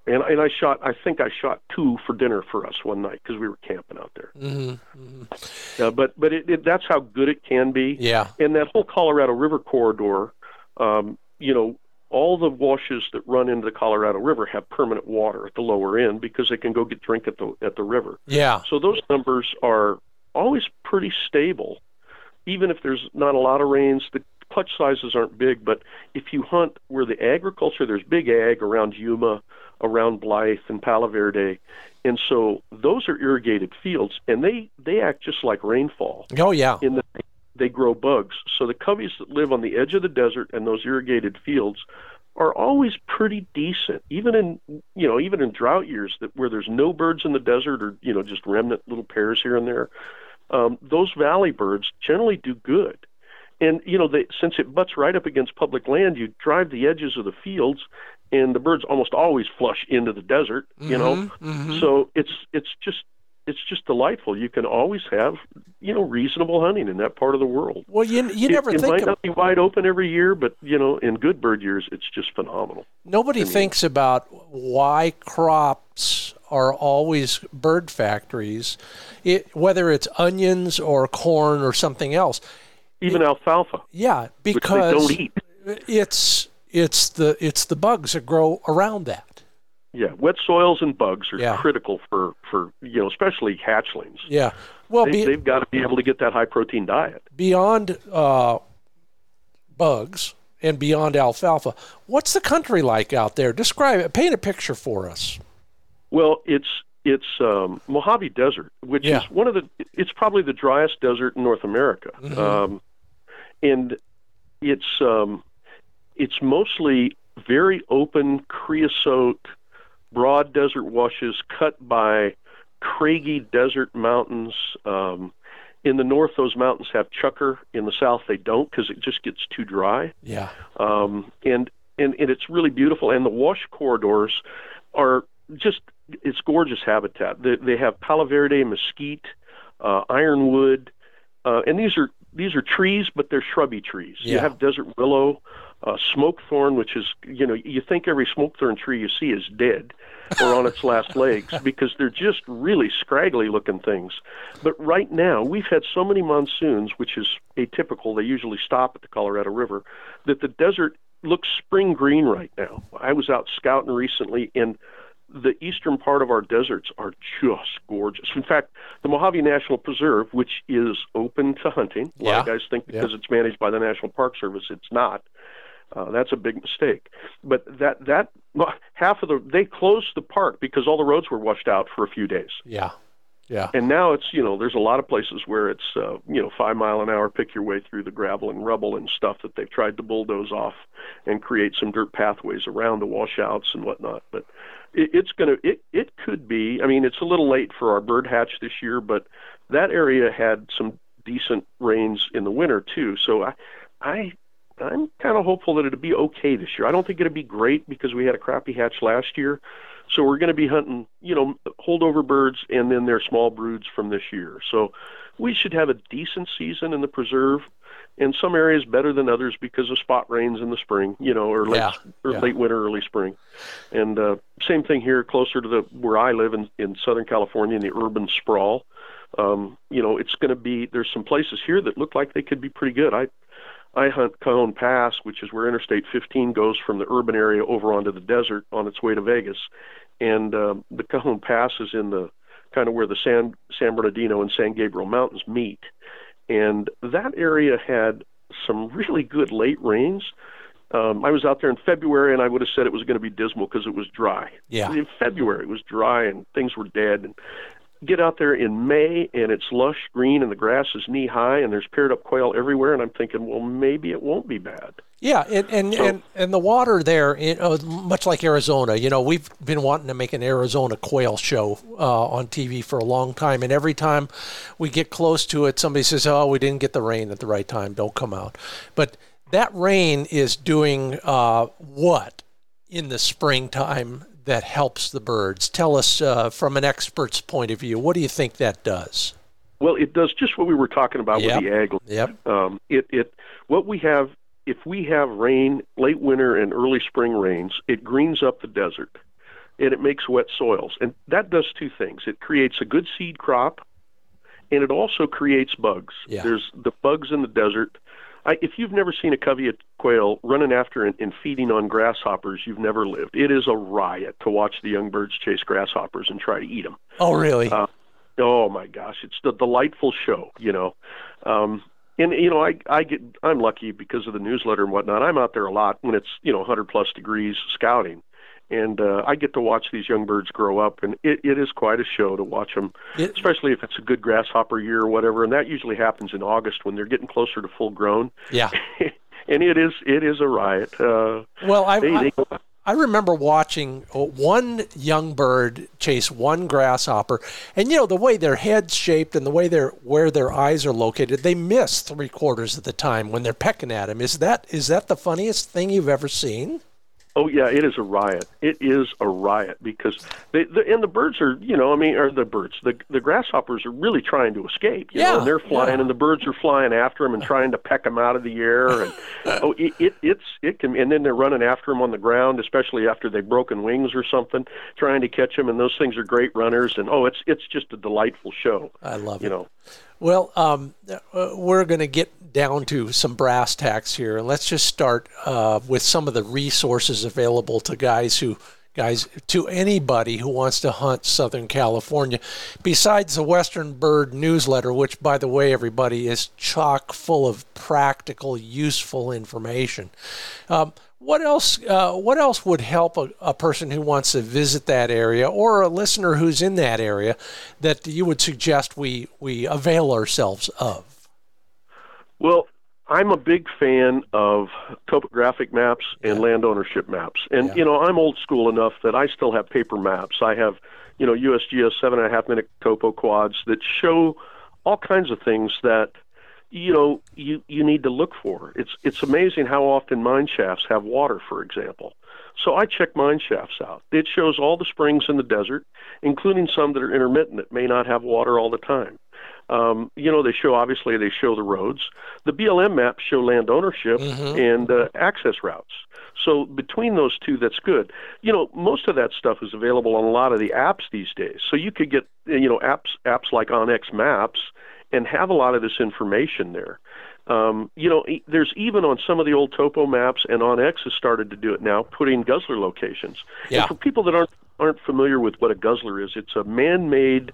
S2: And and I shot. I think I shot two for dinner for us one night because we were camping out there.
S1: Mm-hmm.
S2: Uh, but but it, it, that's how good it can be.
S1: Yeah.
S2: And that whole Colorado River corridor, um, you know, all the washes that run into the Colorado River have permanent water at the lower end because they can go get drink at the at the river.
S1: Yeah.
S2: So those numbers are always pretty stable, even if there's not a lot of rains. The clutch sizes aren't big, but if you hunt where the agriculture, there's big ag around Yuma, around Blythe and Palo Verde, and so those are irrigated fields, and they they act just like rainfall
S1: Oh yeah.
S2: in that they grow bugs. So the coveys that live on the edge of the desert and those irrigated fields are always pretty decent, even in you know even in drought years that where there's no birds in the desert or you know just remnant little pairs here and there. Um, those valley birds generally do good. And you know, they, since it butts right up against public land, you drive the edges of the fields, and the birds almost always flush into the desert. You know,
S1: Mhm.
S2: so it's it's just it's just delightful. You can always have you know reasonable hunting in that part of the world.
S1: Well, you you never
S2: it,
S1: think
S2: might
S1: of
S2: not be wide open every year, but you know in good bird years it's just phenomenal.
S1: Nobody thinks about why crops are always bird factories, it, whether it's onions or corn or something else.
S2: Even alfalfa,
S1: Yeah,
S2: which they
S1: because
S2: don't eat.
S1: it's it's the it's the bugs that grow around that.
S2: Yeah, wet soils and bugs are
S1: Yeah.
S2: critical for for you know especially hatchlings.
S1: Yeah. Well,
S2: They, they've got to be able to get that high protein diet.
S1: beyond uh, bugs and beyond alfalfa, what's the country like out there? Describe it. Paint a picture for us.
S2: Well, it's it's um, Mojave Desert, which
S1: Yeah.
S2: is one of the. It's probably the driest desert in North America,
S1: Mhm.
S2: um, and it's um, it's mostly very open creosote, broad desert washes cut by craggy desert mountains. Um, in the north, those mountains have chukar. In the south, they don't because it just gets too dry
S1: Yeah.
S2: um, and, and and it's really beautiful. And the wash corridors are just it's gorgeous habitat. They, they have Palo Verde, mesquite, uh, ironwood, uh, and these are these are trees, but they're shrubby trees. You have desert willow, uh, smoke thorn, which is you know you think every smoke thorn tree you see is dead or on its last legs because they're just really scraggly looking things. But right now we've had so many monsoons, which is atypical. They usually stop at the Colorado River, that the desert looks spring green right now. I was out scouting recently and the eastern part of our deserts are just gorgeous. In fact, the Mojave National Preserve, which is open to hunting, a lot of guys think because it's managed by the National Park Service, it's not. Uh, that's a big mistake. But that that half of the they closed the park because all the roads were washed out for a few days.
S1: Yeah. Yeah.
S2: And now it's you know there's a lot of places where it's uh, you know five mile an hour pick your way through the gravel and rubble and stuff that they've tried to bulldoze off and create some dirt pathways around the washouts and whatnot. But it, it's gonna it it could be. I mean it's a little late for our bird hatch this year, but that area had some decent rains in the winter too. So I I I'm kind of hopeful that it'll be okay this year. I don't think it'll be great because we had a crappy hatch last year. So we're going to be hunting, you know, holdover birds and then their small broods from this year. So we should have a decent season in the preserve. In some areas better than others because of spot rains in the spring, you know, or late,
S1: Yeah,
S2: or
S1: yeah.
S2: late winter, early spring. And uh, same thing here, closer to the where I live in, in Southern California, in the urban sprawl. Um, you know, it's going to be. There's some places here that look like they could be pretty good. I I hunt Cajon Pass, which is where Interstate 15 goes from the urban area over onto the desert on its way to Vegas, and um, the Cajon Pass is in the kind of where the San San Bernardino and San Gabriel Mountains meet, and that area had some really good late rains. Um, I was out there in February, and I would have said it was going to be dismal because it was dry.
S1: Yeah.
S2: In February, it was dry and things were dead. And get out there in May, and it's lush green, and the grass is knee high, and there's paired up quail everywhere. And I'm thinking, well, maybe it won't be bad.
S1: Yeah, and and, and, and the water there, you know, much like Arizona, you know, we've been wanting to make an Arizona quail show uh, on TV for a long time, and every time we get close to it, somebody says, "Oh, we didn't get the rain at the right time. Don't come out." But that rain is doing uh, what in the springtime that helps the birds? Tell us uh, from an expert's point of view. What do you think that does?
S2: Well, it does just what we were talking about
S1: Yep.
S2: with the ag.
S1: Yep.
S2: Um, it it what we have if we have rain, late winter and early spring rains, it greens up the desert, and it makes wet soils, and that does two things. It creates a good seed crop, and it also creates bugs.
S1: Yeah.
S2: There's the bugs in the desert. I, if you've never seen a covey of quail running after and, and feeding on grasshoppers, you've never lived. It is a riot to watch the young birds chase grasshoppers and try to eat them.
S1: Oh, really?
S2: Uh, Oh my gosh, it's the delightful show, you know. Um, and you know, I I get I'm lucky because of the newsletter and whatnot. I'm out there a lot when it's you know 100 plus degrees scouting, and uh, I get to watch these young birds grow up, and it, it is quite a show to watch them,
S1: It-
S2: especially if it's a good grasshopper year or whatever. And that usually happens in August when they're getting closer to full grown,
S1: yeah.
S2: and it is it is a riot. Uh,
S1: Well, I,
S2: they,
S1: I
S2: they
S1: I remember watching uh, one young bird chase one grasshopper, and you know the way their head's shaped and the way their where their eyes are located, they miss three quarters of the time when they're pecking at him. Is that is that the funniest thing you've ever seen?
S2: Oh yeah, it is a riot. It is a riot because they the, and the birds are you know I mean are the birds the the grasshoppers are really trying to escape. You
S1: Yeah,
S2: know, and they're flying
S1: yeah.
S2: and the birds are flying after them and trying to peck them out of the air and oh it, it it's it can and then they're running after them on the ground, especially after they've broken wings or something, trying to catch them. And those things are great runners and oh it's it's just a delightful show.
S1: I love
S2: You
S1: it.
S2: know.
S1: Well, um, uh, we're going to get down to some brass tacks here, and let's just start uh, with some of the resources available to guys who guys to anybody who wants to hunt Southern California. Besides the Western Bird newsletter, which, by the way, everybody is chock full of practical, useful information. Um, what else? Uh, what else would help a, a person who wants to visit that area, or a listener who's in that area, that you would suggest we we avail ourselves of?
S2: Well, I'm a big fan of topographic maps and land ownership maps. And,
S1: Yeah.
S2: you know, I'm old school enough that I still have paper maps. I have, you know, USGS seven and a half minute topo quads that show all kinds of things that, you know, you, you need to look for. It's, it's amazing how often mine shafts have water, for example. So I check mine shafts out. It shows all the springs in the desert, including some that are intermittent that may not have water all the time. Um, you know, they show obviously they show the roads. The BLM maps show land ownership and uh, access routes. So between those two, that's good. You know, most of that stuff is available on a lot of the apps these days. So you could get you know apps apps like OnX Maps and have a lot of this information there. Um, you know, there's even on some of the old topo maps, and OnX has started to do it now, putting guzzler locations.
S1: Yeah.
S2: And for people that aren't aren't familiar with what a guzzler is, it's a man-made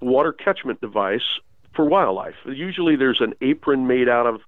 S2: water catchment device for wildlife. Usually, there's an apron made out of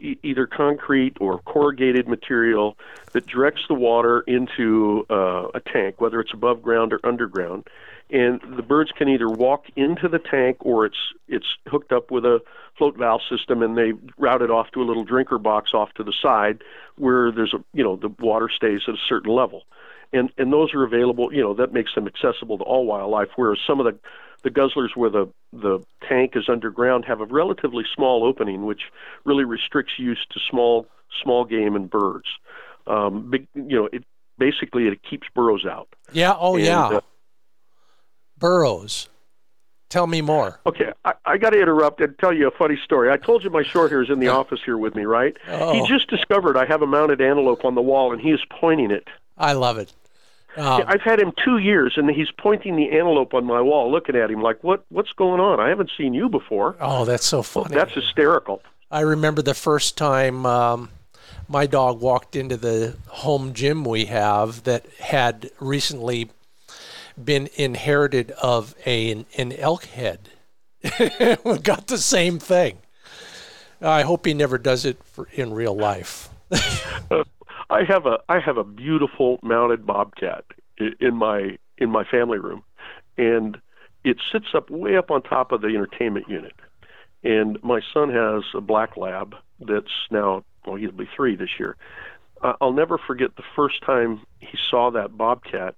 S2: either concrete or corrugated material that directs the water into uh, a tank, whether it's above ground or underground. And the birds can either walk into the tank or it's it's hooked up with a float valve system and they route it off to a little drinker box off to the side where there's a you know the water stays at a certain level. And and those are available, you know, that makes them accessible to all wildlife whereas some of the the guzzlers where the the tank is underground have a relatively small opening, which really restricts use to small small game and birds. Um, big, you know, it basically it keeps burros out.
S1: Yeah. Oh, and, yeah. Uh, burros. Tell me more.
S2: Okay, I, I got to interrupt and tell you a funny story. I told you my short hair is in the office here with me, right? Oh. He just discovered I have a mounted antelope on the wall, and he is pointing it.
S1: I love it.
S2: Um, I've had him two years, and he's pointing the antelope on my wall, looking at him like, "What? What's going on? I haven't seen you before."
S1: Oh, that's so funny.
S2: Well, that's hysterical.
S1: I remember the first time um, my dog walked into the home gym we have that had recently been inherited of a, an, an elk head. Got the same thing. I hope he never does it for, in real life.
S2: I have a I have a beautiful mounted bobcat in my in my family room, and it sits up way up on top of the entertainment unit. And my son has a black lab that's now well he'll be three this year. I'll never forget the first time he saw that bobcat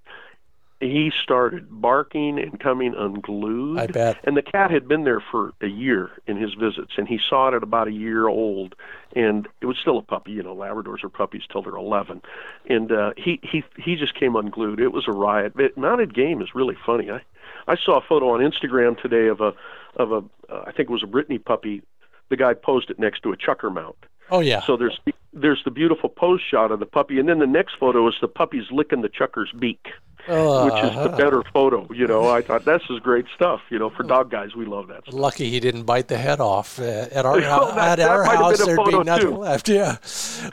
S2: he started barking and coming unglued.
S1: I bet.
S2: And the cat had been there for a year in his visits, and he saw it at about a year old, and it was still a puppy. You know, Labradors are puppies till they're 11, and uh, he he he just came unglued. It was a riot. It, mounted game is really funny. I I saw a photo on Instagram today of a of a uh, I think it was a Brittany puppy. The guy posed it next to a chukar mount.
S1: Oh yeah.
S2: So there's there's the beautiful pose shot of the puppy, and then the next photo is the puppy's licking the chukar's beak uh, which is the better photo. You know, I thought this is great stuff. You know, for dog guys, we love that. Stuff.
S1: Lucky he didn't bite the head off uh, at our well, that, at our house. There'd be nothing too. left. Yeah.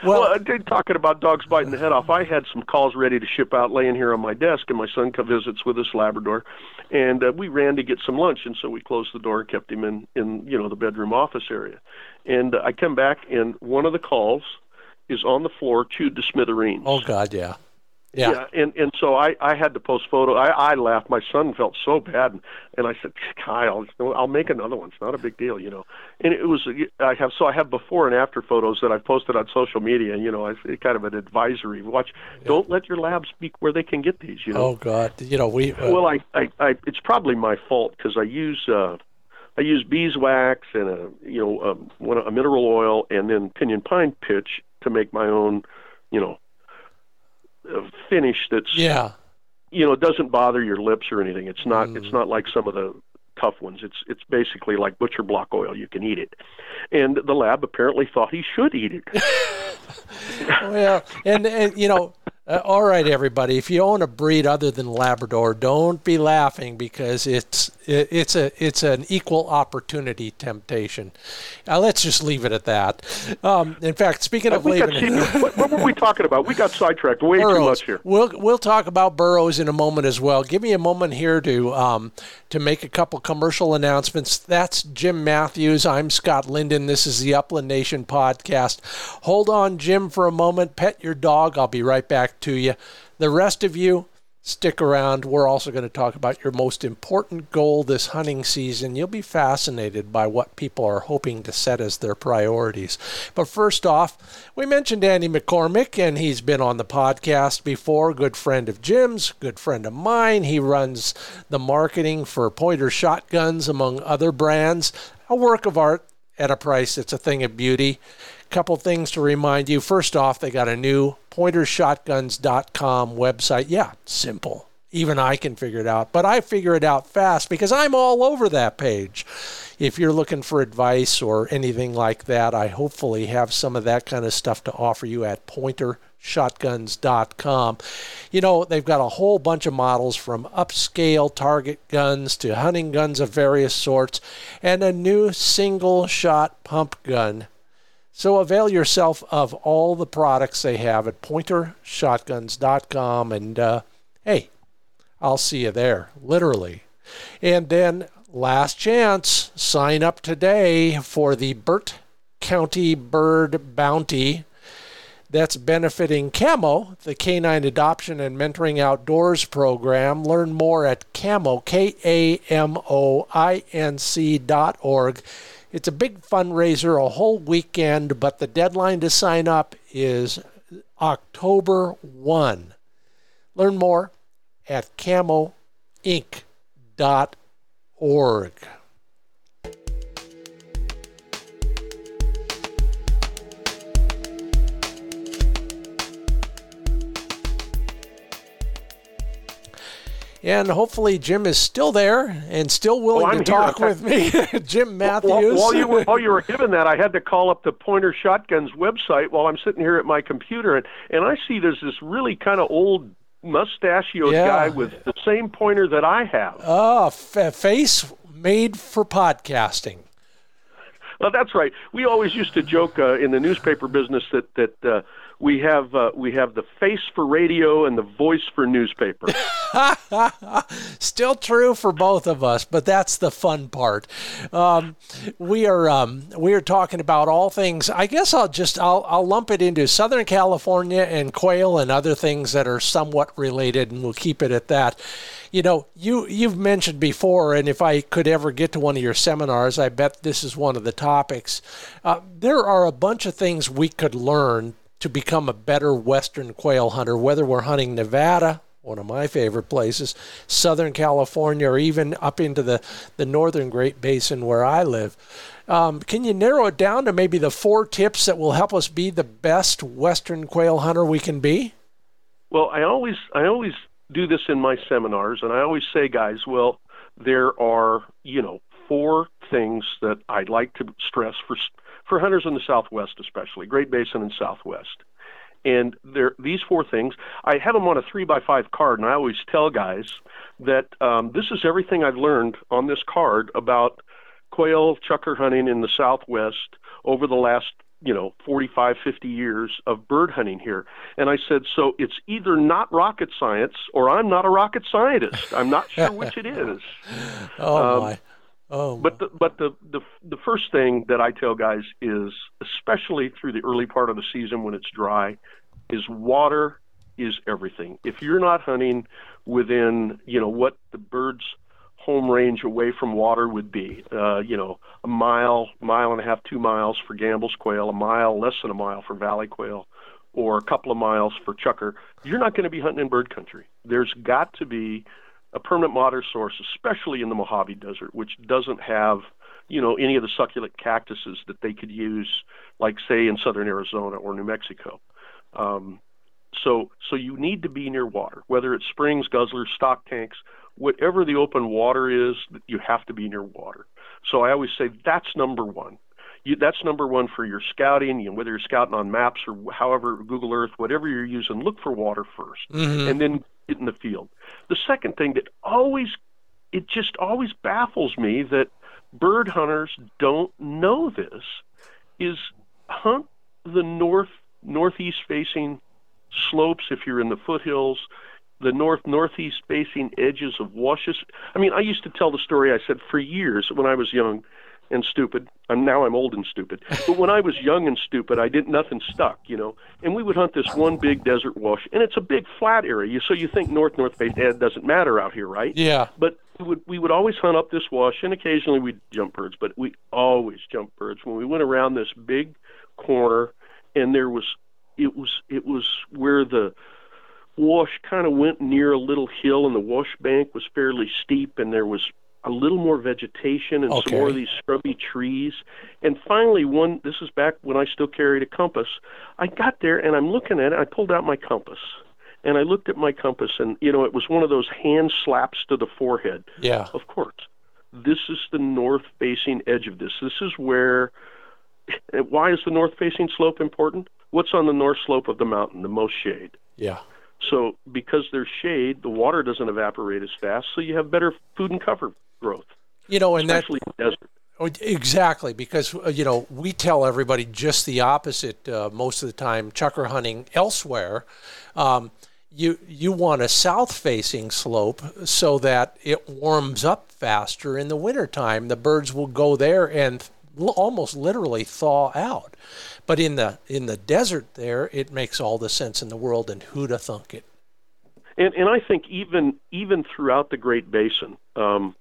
S2: Well, well, talking about dogs biting the head off, I had some calls ready to ship out, laying here on my desk, and my son comes visits with this Labrador, and uh, we ran to get some lunch, and so we closed the door and kept him in in you know the bedroom office area, and uh, I come back, and one of the calls is on the floor, chewed to smithereens.
S1: Oh God, yeah.
S2: Yeah. yeah. and and so I I had to post photo. I I laughed. My son felt so bad, and, and I said, Kyle, I'll make another one. It's not a big deal, you know. And it was I have so I have before and after photos that I've posted on social media. And, You know, it's kind of an advisory. Watch, yeah. don't let your lab speak where they can get these. You know.
S1: Oh God, you know we.
S2: Uh, well, I, I I it's probably my fault because I use. uh I use beeswax and a you know a, a mineral oil and then pinyon pine pitch to make my own you know finish that's
S1: yeah
S2: you know it doesn't bother your lips or anything it's not mm. it's not like some of the tough ones it's it's basically like butcher block oil you can eat it and the lab apparently thought he should eat it
S1: well and, and you know uh, all right, everybody. If you own a breed other than Labrador, don't be laughing because it's it, it's a it's an equal opportunity temptation. Uh, let's just leave it at that. Um, in fact, speaking of leaving,
S2: what, were we talking about? We got sidetracked way
S1: burros.
S2: too much here.
S1: We'll we'll talk about burros in a moment as well. Give me a moment here to um, to make a couple commercial announcements. That's Jim Matthews. I'm Scott Linden. This is the Upland Nation podcast. Hold on, Jim, for a moment. Pet your dog. I'll be right back to you. The rest of you, stick around. We're also going to talk about your most important goal this hunting season. You'll be fascinated by what people are hoping to set as their priorities. But first off, we mentioned Andy McCormick, and he's been on the podcast before. Good friend of Jim's, good friend of mine. He runs the marketing for Pointer Shotguns, among other brands. A work of art at a price It's a thing of beauty. Couple things to remind you. First off, they got a new pointershotguns.com website. Yeah, simple. Even I can figure it out, but I figure it out fast because I'm all over that page. If you're looking for advice or anything like that, I hopefully have some of that kind of stuff to offer you at pointershotguns.com. You know, they've got a whole bunch of models from upscale target guns to hunting guns of various sorts and a new single shot pump gun so avail yourself of all the products they have at pointershotguns.com. And uh, hey, I'll see you there, literally. And then, last chance, sign up today for the Burt County Bird Bounty that's benefiting KAMO, the Canine Adoption and Mentoring Outdoors program. Learn more at KAMO, K A M O I N C dot org. It's a big fundraiser, a whole weekend, but the deadline to sign up is October 1. Learn more at camoinc.org. and hopefully Jim is still there and still willing
S2: oh,
S1: to talk with me. Jim Matthews.
S2: While, while, you were, while you were giving that, I had to call up the Pointer Shotguns website while I'm sitting here at my computer, and, and I see there's this really kind of old mustachioed yeah. guy with the same pointer that I have.
S1: Oh, f- face made for podcasting.
S2: Well, that's right. We always used to joke uh, in the newspaper business that that uh, we have uh, we have the face for radio and the voice for newspaper.
S1: Still true for both of us, but that's the fun part. Um, we are um, we are talking about all things. I guess I'll just I'll I'll lump it into Southern California and quail and other things that are somewhat related, and we'll keep it at that. You know, you you've mentioned before, and if I could ever get to one of your seminars, I bet this is one of the topics. Uh, there are a bunch of things we could learn to become a better western quail hunter, whether we're hunting Nevada, one of my favorite places, Southern California, or even up into the, the northern Great Basin where I live. Um, can you narrow it down to maybe the four tips that will help us be the best western quail hunter we can be?
S2: Well, I always I always do this in my seminars, and I always say, guys, well, there are you know four things that I'd like to stress for for hunters in the Southwest, especially Great Basin and Southwest. And there, these four things, I have them on a three by five card, and I always tell guys that um, this is everything I've learned on this card about quail chukar hunting in the Southwest over the last you know 45 50 years of bird hunting here. And i said so it's either not rocket science or i'm not a rocket scientist. I'm not sure which it is.
S1: Oh um, my Oh.
S2: But the, but the, the the first thing that I tell guys is, especially through the early part of the season when it's dry, is water is everything. If you're not hunting within you know what the bird's home range away from water would be, uh, you know, a mile, mile and a half, two miles for Gambel's quail, a mile, less than a mile for valley quail, or a couple of miles for Chukar, you're not going to be hunting in bird country. There's got to be a permanent water source, especially in the Mojave Desert, which doesn't have, you know, any of the succulent cactuses that they could use, like say in southern Arizona or New Mexico. Um, so, so you need to be near water, whether it's springs, guzzlers, stock tanks, whatever the open water is, you have to be near water. So I always say that's number one. You, that's number one for your scouting, you know, whether you're scouting on maps or however Google Earth, whatever you're using. Look for water 1st
S1: mm-hmm.
S2: and then in the field. The second thing that always, it just always baffles me that bird hunters don't know this is hunt the north northeast facing slopes if you're in the foothills the north northeast facing edges of washes i mean i used to tell the story i said for years when i was young and stupid. I'm now I'm old and stupid. But when I was young and stupid, I didn't nothing stuck, you know. And we would hunt this one big desert wash, and it's a big flat area. So you think north north face eh, it doesn't matter out here, right?
S1: Yeah.
S2: But we would we would always hunt up this wash, and occasionally we'd jump birds, but we always jump birds when we went around this big corner, and there was it was it was where the wash kind of went near a little hill, and the wash bank was fairly steep, and there was a little more vegetation and
S1: okay.
S2: some more of these scrubby trees. And finally, one this is back when I still carried a compass. I got there and I'm looking at it. I pulled out my compass and I looked at my compass, and you know it was one of those hand slaps to the forehead.
S1: Yeah,
S2: of course. This is the north-facing edge of this. This is where. Why is the north-facing slope important? What's on the north slope of the mountain? The most shade.
S1: Yeah.
S2: So because there's shade, the water doesn't evaporate as fast, so you have better food and cover growth.
S1: You know, and
S2: especially
S1: that,
S2: in desert.
S1: Oh, exactly, because uh, you know we tell everybody just the opposite uh, most of the time. Chukar hunting elsewhere, um, you you want a south-facing slope so that it warms up faster in the wintertime. The birds will go there and almost literally thaw out. But in the in the desert there, it makes all the sense in the world. And who'd thunk it?
S2: And and I think even even throughout the Great Basin, um,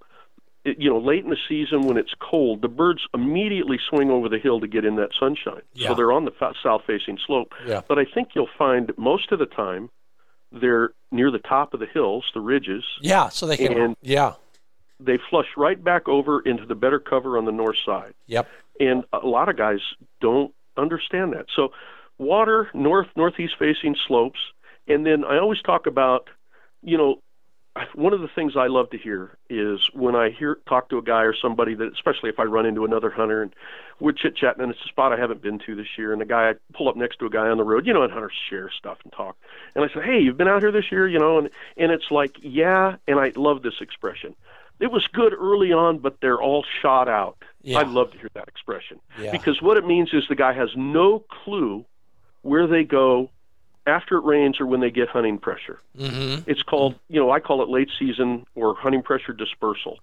S2: you know, late in the season when it's cold, the birds immediately swing over the hill to get in that sunshine.
S1: Yeah.
S2: So they're on the fa- south-facing slope.
S1: Yeah.
S2: But I think you'll find most of the time they're near the top of the hills, the ridges.
S1: Yeah, so they can.
S2: And-
S1: yeah.
S2: They flush right back over into the better cover on the north side.
S1: Yep.
S2: and a lot of guys don't understand that. So, water, north, northeast facing slopes, and then I always talk about, you know, one of the things I love to hear is when I hear talk to a guy or somebody that, especially if I run into another hunter and we're chit chatting, and it's a spot I haven't been to this year, and the guy I pull up next to a guy on the road, you know, and hunters share stuff and talk, and I say, hey, you've been out here this year, you know, and and it's like, yeah, and I love this expression. It was good early on, but they're all shot out.
S1: Yeah.
S2: I love to hear that expression
S1: Yeah.
S2: because what it means is the guy has no clue where they go after it rains or when they get hunting pressure.
S1: Mm-hmm.
S2: It's called, you know, I call it late season or hunting pressure dispersal.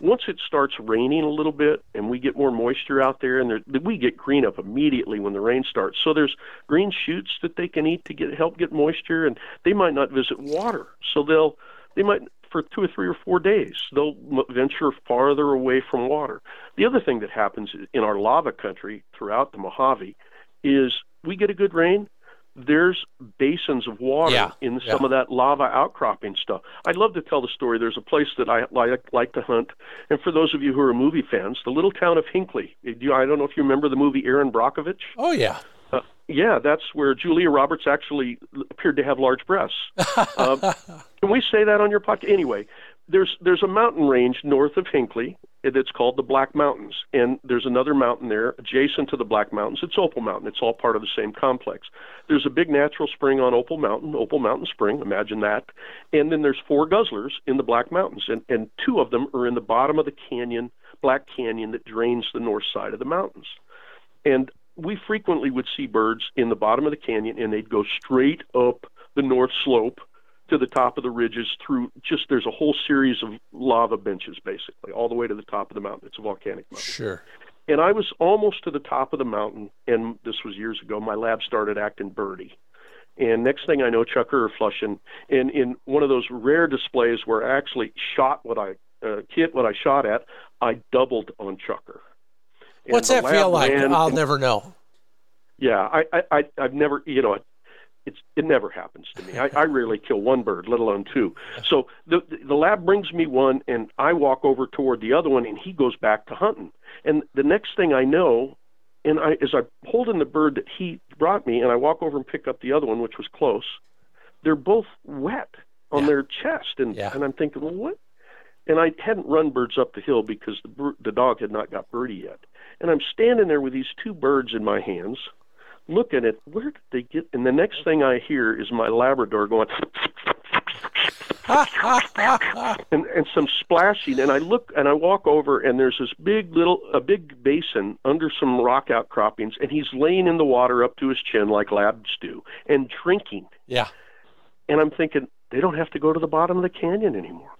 S2: Once it starts raining a little bit and we get more moisture out there, and there, we get green up immediately when the rain starts. So there's green shoots that they can eat to get help get moisture, and they might not visit water. So they'll they might for two or three or four days they'll venture farther away from water. The other thing that happens in our lava country throughout the Mojave is we get a good rain. There's basins of water
S1: Yeah,
S2: in
S1: yeah.
S2: some of that lava outcropping stuff. I'd love to tell the story. There's a place that I like, like to hunt, and for those of you who are movie fans, the little town of Hinckley. I don't know if you remember the movie Erin Brockovich.
S1: Oh yeah.
S2: Uh, yeah, that's where Julia Roberts actually appeared to have large breasts. Um, can we say that on your podcast? Anyway, there's there's a mountain range north of Hinckley that's called the Black Mountains, and there's another mountain there adjacent to the Black Mountains. It's Opal Mountain. It's all part of the same complex. There's a big natural spring on Opal Mountain, Opal Mountain Spring. Imagine that. And then there's four guzzlers in the Black Mountains, and and two of them are in the bottom of the canyon, Black Canyon, that drains the north side of the mountains. And we frequently would see birds in the bottom of the canyon, and they'd go straight up the north slope to the top of the ridges through just there's a whole series of lava benches basically all the way to the top of the mountain it's a volcanic mountain
S1: Sure.
S2: and i was almost to the top of the mountain and this was years ago my lab started acting birdie and next thing i know chukar are flushing and in one of those rare displays where i actually shot what i uh, hit what i shot at i doubled on chukar And
S1: What's that feel like? I'll
S2: and-
S1: never know.
S2: yeah, I, I, I I've never, you know, it's it never happens to me. I, I rarely kill one bird, let alone two. So the the lab brings me one, and I walk over toward the other one, and he goes back to hunting. And the next thing I know, and I as I'm holding the bird that he brought me, and I walk over and pick up the other one, which was close. They're both wet on
S1: Yeah.
S2: their chest, and
S1: Yeah.
S2: and I'm thinking, well, what? And I hadn't run birds up the hill because the the dog had not got birdie yet. And I'm standing there with these two birds in my hands, looking at where did they get? And the next thing I hear is my Labrador going, and and some splashing. And I look and I walk over, and there's this big little a big basin under some rock outcroppings, and he's laying in the water up to his chin like labs do, and drinking.
S1: Yeah.
S2: And I'm thinking they don't have to go to the bottom of the canyon anymore.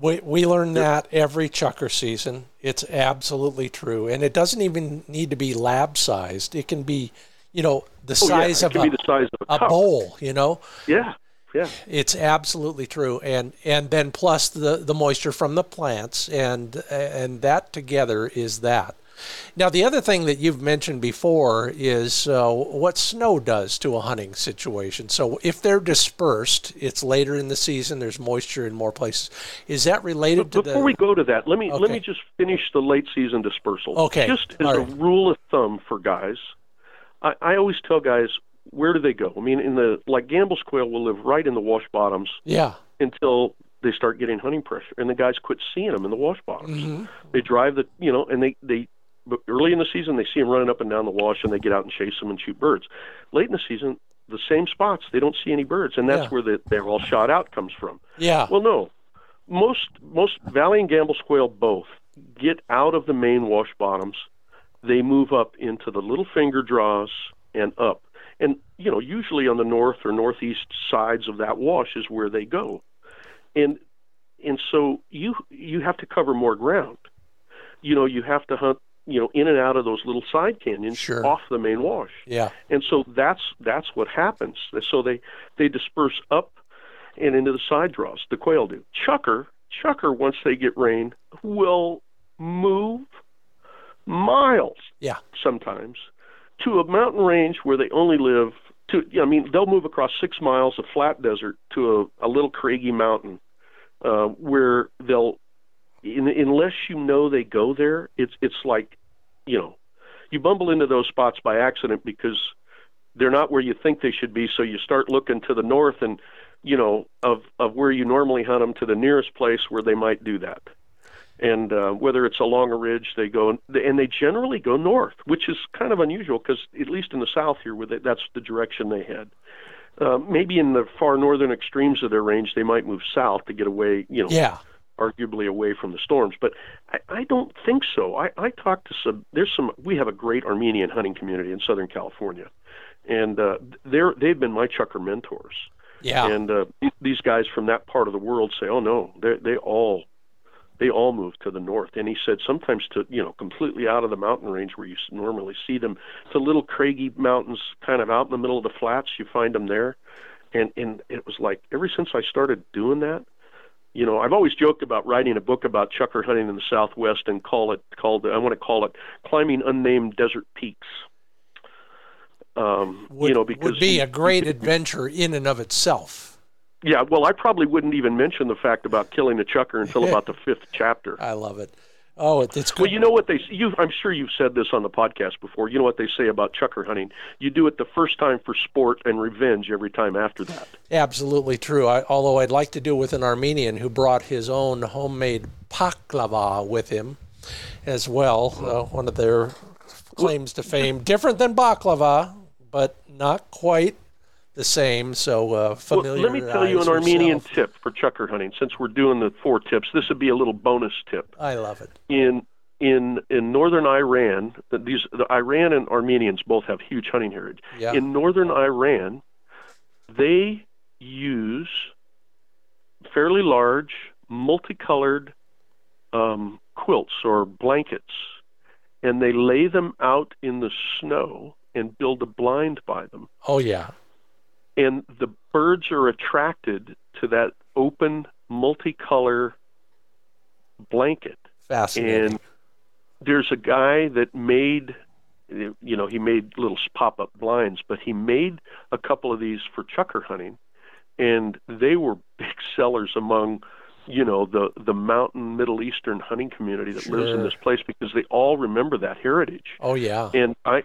S1: We, we learn that every chukar season. It's absolutely true. And it doesn't even need to be lab sized. It can be, you know, the
S2: Oh,
S1: size
S2: it
S1: of a,
S2: the size of a,
S1: a bowl, you know.
S2: Yeah, yeah.
S1: It's absolutely true. And and then plus the, the moisture from the plants and and that together is that. Now the other thing that you've mentioned before is uh, what snow does to a hunting situation. So if they're dispersed, it's later in the season. There's moisture in more places. Is that related to
S2: Before
S1: the?
S2: we go to that, let me let me just finish the late season dispersal.
S1: Okay,
S2: Just as
S1: all
S2: a rule of thumb for guys, I, I always tell guys where do they go? I mean, in the like Gambel's quail will live right in the wash bottoms
S1: yeah.
S2: until they start getting hunting pressure, and the guys quit seeing them in the wash bottoms.
S1: hmm
S2: They drive the you know, and they they but early in the season they see them running up and down the wash, and they get out and chase them and shoot birds. Late in the season, the same spots they don't see any birds, and that's
S1: Yeah.
S2: where the they're all shot out comes from.
S1: Yeah.
S2: Well, no. Most most Valley and Gambel quail both get out of the main wash bottoms. They move up into the little finger draws and up. And you know, usually on the north or northeast sides of that wash is where they go. And and so you you have to cover more ground. You know, you have to hunt you know, in and out of those little side canyons
S1: Sure.
S2: off the main wash.
S1: Yeah.
S2: And so that's that's what happens. So they they disperse up and into the side draws. The quail do. Chukar, chukar once they get rain will move miles
S1: Yeah.
S2: sometimes to a mountain range where they only live to I mean they'll move across 6 miles of flat desert to a, a little craggy mountain uh, where they'll in, unless you know they go there it's it's like you know you bumble into those spots by accident because they're not where you think they should be so you start looking to the north and you know of of where you normally hunt them to the nearest place where they might do that and uh, whether it's along a ridge they go and they generally go north which is kind of unusual because at least in the south here where they, that's the direction they head uh, maybe in the far northern extremes of their range they might move south to get away you know
S1: Yeah.
S2: arguably away from the storms. But I, I don't think so. I, I talked to some. There's some. We have a great Armenian hunting community in Southern California, and uh, they're they've been my chukar mentors.
S1: Yeah.
S2: And uh, these guys from that part of the world say, "Oh no, they they all." They all move to the north, and he said sometimes to you know completely out of the mountain range where you normally see them, to little craggy mountains, kind of out in the middle of the flats. You find them there, and and it was like ever since I started doing that, you know, I've always joked about writing a book about chukar hunting in the Southwest and call it called I want to call it climbing unnamed desert peaks. Um,
S1: Would,
S2: you know, because
S1: would be a great adventure in and of itself.
S2: Yeah, well, I probably wouldn't even mention the fact about killing a chukar until about the fifth chapter.
S1: I love it. Oh, it, it's good.
S2: Well, you know what they you I'm sure you've said this on the podcast before. You know what they say about chukar hunting? You do it the first time for sport and revenge every time after that.
S1: Absolutely true. I, although I'd like to do it with an Armenian who brought his own homemade paklava with him as well. Uh, one of their claims to fame, different than baklava, but not quite the same. So uh,
S2: Well,
S1: familiar.
S2: let me tell you an Armenian tip for chukar hunting. Since we're doing the four tips, this would be a little bonus tip.
S1: I love it.
S2: in in in northern Iran, the- these the Iran and Armenians both have huge hunting heritage.
S1: Yeah.
S2: In northern Iran, they use fairly large, multicolored um, quilts or blankets, and they lay them out in the snow and build a blind by them.
S1: Oh yeah.
S2: And the birds are attracted to that open, multicolor blanket
S1: Fascinating.
S2: and there's a guy that made you know he made little pop-up blinds but he made a couple of these for chukar hunting and they were big sellers among you know the the mountain middle eastern hunting community that lives in this place because they all remember that heritage
S1: oh yeah.
S2: and i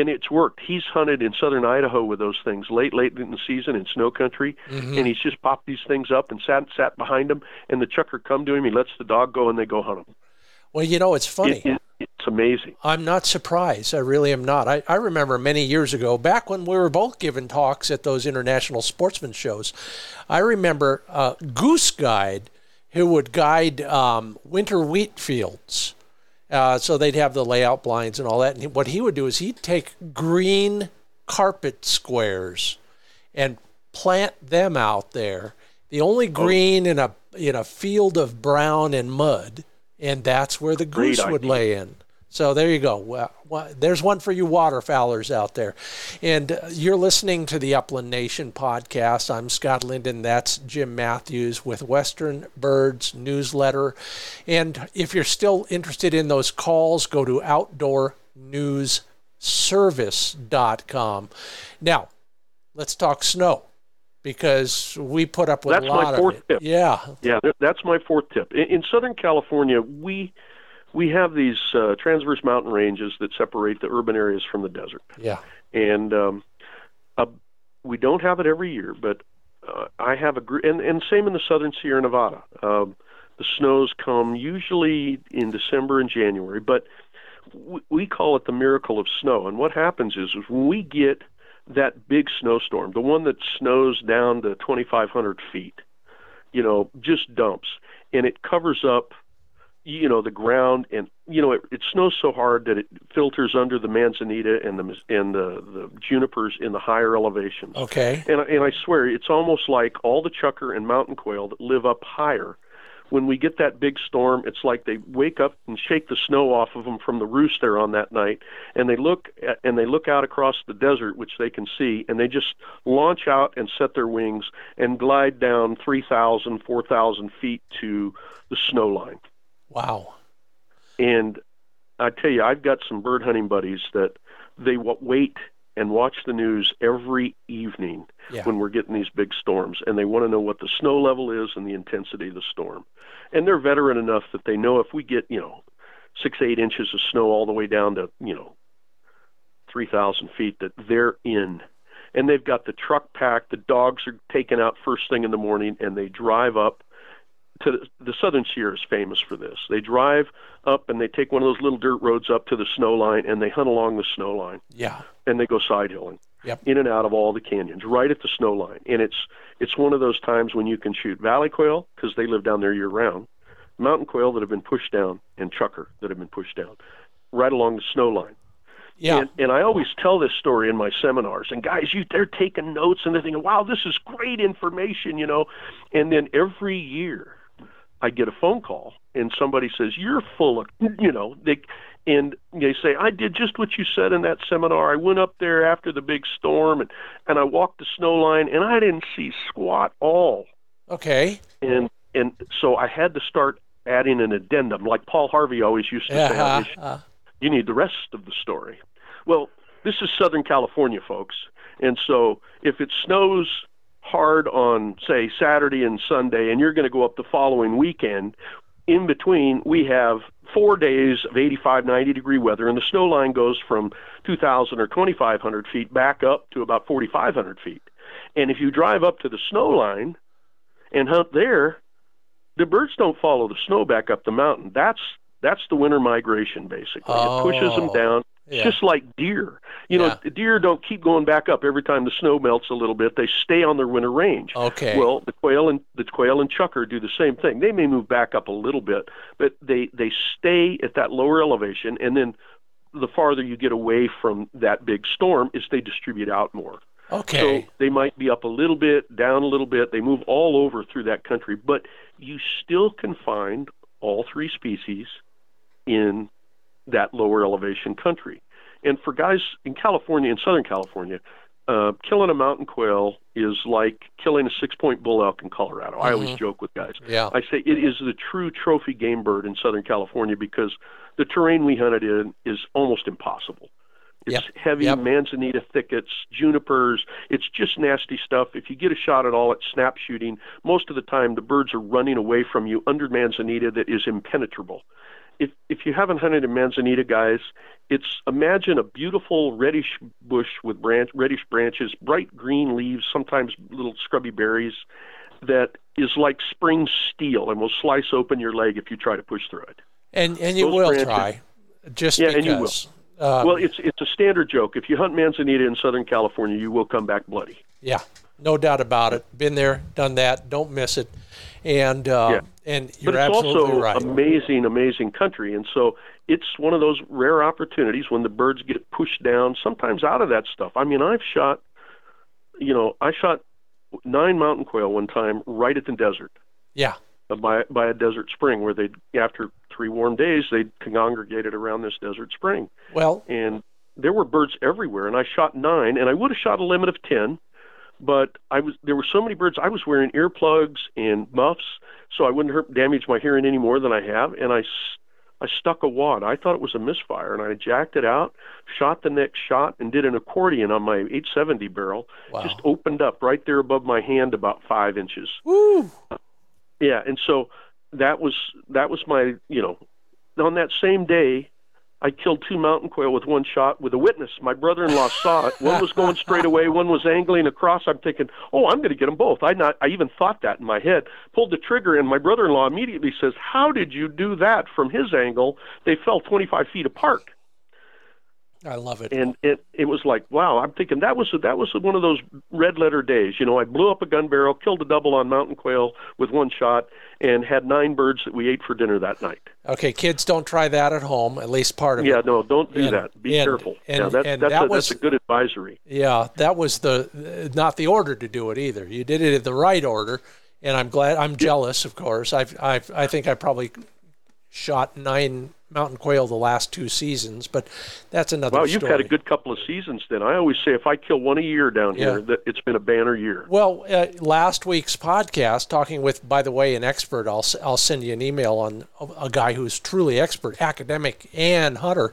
S2: and it's worked he's hunted in southern idaho with those things late late in the season in snow country
S1: Mhm.
S2: and he's just popped these things up and sat sat behind them and the chukar come to him he lets the dog go and they go hunt them
S1: Well, you know, it's funny.
S2: it, it, it's amazing.
S1: I'm not surprised. I really am not. I, I remember many years ago, back when we were both giving talks at those international sportsman shows, I remember a goose guide who would guide um, winter wheat fields. Uh, so they'd have the layout blinds and all that. And what he would do is he'd take green carpet squares and plant them out there. The only green in a in a field of brown and mud, and that's where the
S2: Great
S1: goose would lay in. So there you go. Well, well, there's one for you waterfowlers out there. And uh, you're listening to the Upland Nation podcast. I'm Scott Linden. That's Jim Matthews with Western Birds Newsletter. And if you're still interested in those calls, go to outdoornewsservice.com. Now, let's talk snow because we put up with
S2: That's
S1: a
S2: my
S1: lot
S2: fourth
S1: of it.
S2: tip.
S1: Yeah.
S2: Yeah, that's my fourth tip. In, in Southern California, we we have these uh, transverse mountain ranges that separate the urban areas from the desert,
S1: Yeah.
S2: and um, uh, we don't have it every year. But uh, I have a gr- and and same in the Southern Sierra Nevada. Um, the snows come usually in December and January, but we, we call it the miracle of snow. And what happens is, is when we get that big snowstorm, the one that snows down to 2,500 feet, you know, just dumps, and it covers up, you know, the ground, and you know, it, it snows so hard that it filters under the manzanita and the and the the junipers in the higher elevations.
S1: Okay.
S2: And and I swear, it's almost like all the chukar and mountain quail that live up higher when we get that big storm, it's like they wake up and shake the snow off of them from the roost they're on that night, and they look at, and they look out across the desert, which they can see, and they just launch out and set their wings and glide down 3,000, 4,000 feet to the snow line.
S1: Wow.
S2: And I tell you, I've got some bird hunting buddies that they wait and watch the news every evening
S1: Yeah.
S2: when we're getting these big storms, and they want to know what the snow level is and the intensity of the storm. And they're veteran enough that they know if we get, you know, six, eight inches of snow all the way down to, you know, 3,000 feet, that they're in. And they've got the truck packed, the dogs are taken out first thing in the morning, and they drive up to the, the Southern Sierra is famous for this. They drive up and they take one of those little dirt roads up to the snow line, and they hunt along the snow line
S1: Yeah.
S2: and they go side hilling
S1: Yep.
S2: in and out of all the canyons right at the snow line and it's it's one of those times when you can shoot valley quail because they live down there year round mountain quail that have been pushed down and chukar that have been pushed down right along the snow line
S1: Yeah.
S2: and, and I always tell this story in my seminars, and guys, you they're taking notes and they're thinking, "Wow, this is great information," you know. And then every year, I get a phone call, and somebody says, "You're full of," you know, they, and they say, "I did just what you said in that seminar. I went up there after the big storm, and and I walked the snow line, and I didn't see squat all."
S1: okay.
S2: And and so I had to start adding an addendum, like Paul Harvey always used to say. on
S1: Yeah.
S2: his
S1: uh,
S2: you need the rest of the story. Well, this is Southern California, folks. And so if it snows hard on, say, Saturday and Sunday, and you're going to go up the following weekend, in between, we have four days of 85, 90 degree weather, and the snow line goes from 2,000 or 2,500 feet back up to about 4,500 feet. And if you drive up to the snow line and hunt there, the birds don't follow the snow back up the mountain. That's that's the winter migration basically. It pushes them
S1: Oh,
S2: down. It's
S1: yeah.
S2: just like deer. You know,
S1: Yeah.
S2: the deer don't keep going back up every time the snow melts a little bit. They stay on their winter range.
S1: Okay.
S2: Well, the quail and the quail and chukar do the same thing. They may move back up a little bit, but they they stay at that lower elevation, and then the farther you get away from that big storm, is they distribute out more.
S1: okay.
S2: So they might be up a little bit, down a little bit. They move all over through that country, but you still can find all three species in that lower elevation country. And for guys in California, in Southern California, uh, killing a mountain quail is like killing a six-point bull elk in Colorado. I always joke with guys.
S1: yeah.
S2: I say it is the true trophy game bird in Southern California because the terrain we hunted in is almost impossible. It's
S1: Yep.
S2: heavy
S1: Yep.
S2: manzanita thickets, junipers. It's just nasty stuff. If you get a shot at all at snap shooting, most of the time the birds are running away from you under manzanita that is impenetrable. If if you haven't hunted in manzanita, guys, it's imagine a beautiful reddish bush with branch reddish branches, bright green leaves, sometimes little scrubby berries that is like spring steel and will slice open your leg if you try to push through it.
S1: And and you
S2: those
S1: will
S2: branches-
S1: try, just
S2: Yeah,
S1: because.
S2: and you will.
S1: Uh,
S2: well, it's it's a standard joke. If you hunt manzanita in Southern California, you will come back bloody.
S1: Yeah, no doubt about it. Been there, done that. Don't miss it. And uh,
S2: Yeah.
S1: and you're
S2: but it's
S1: absolutely
S2: also
S1: right.
S2: amazing, amazing country, and so it's one of those rare opportunities when the birds get pushed down, sometimes out of that stuff. I mean, I've shot, you know, I shot nine mountain quail one time right at the desert.
S1: yeah,
S2: uh, by by a desert spring where they after three warm days they congregated around this desert spring
S1: well,
S2: and there were birds everywhere and I shot nine and I would have shot a limit of 10 but I was there were so many birds I was wearing earplugs and muffs so I wouldn't hurt, damage my hearing any more than I have and I, I stuck a wad. I thought it was a misfire, and I jacked it out, shot the next shot, and did an accordion on my 870 barrel.
S1: Wow.
S2: Just opened up right there above my hand, about five inches.
S1: woo,
S2: Yeah, and so that was that was my you know on that same day I killed two mountain quail with one shot with a witness. My brother-in-law saw it. One was going straight away, one was angling across. I'm thinking, "Oh, I'm going to get them both." I not I even thought that in my head. Pulled the trigger and my brother-in-law immediately says, "How did you do that from his angle? They fell 25 feet apart."
S1: I love it.
S2: and it it was like wow i'm thinking that was that was one of those red letter days you know i blew up a gun barrel killed a double on mountain quail with one shot and had nine birds that we ate for dinner that night
S1: Okay, kids, don't try that at home. At least part of
S2: yeah
S1: it.
S2: Yeah, no don't do
S1: And-
S2: that be
S1: and-
S2: careful
S1: and-
S2: yeah that's
S1: and
S2: that's,
S1: that
S2: a,
S1: was-
S2: that's a good advisory
S1: Yeah, that was the not the order to do it either. You did it in the right order, and I'm glad. I'm jealous, of course. I've, I've I think I probably shot nine mountain quail the last two seasons, but that's another.
S2: Well,
S1: you've
S2: story. had a good couple of seasons. Then I always say if I kill one a year down yeah. here, that it's been a banner year.
S1: Well, uh, last week's podcast, talking with, by the way, an expert. I'll I'll send you an email on a guy who's truly expert, academic and hunter.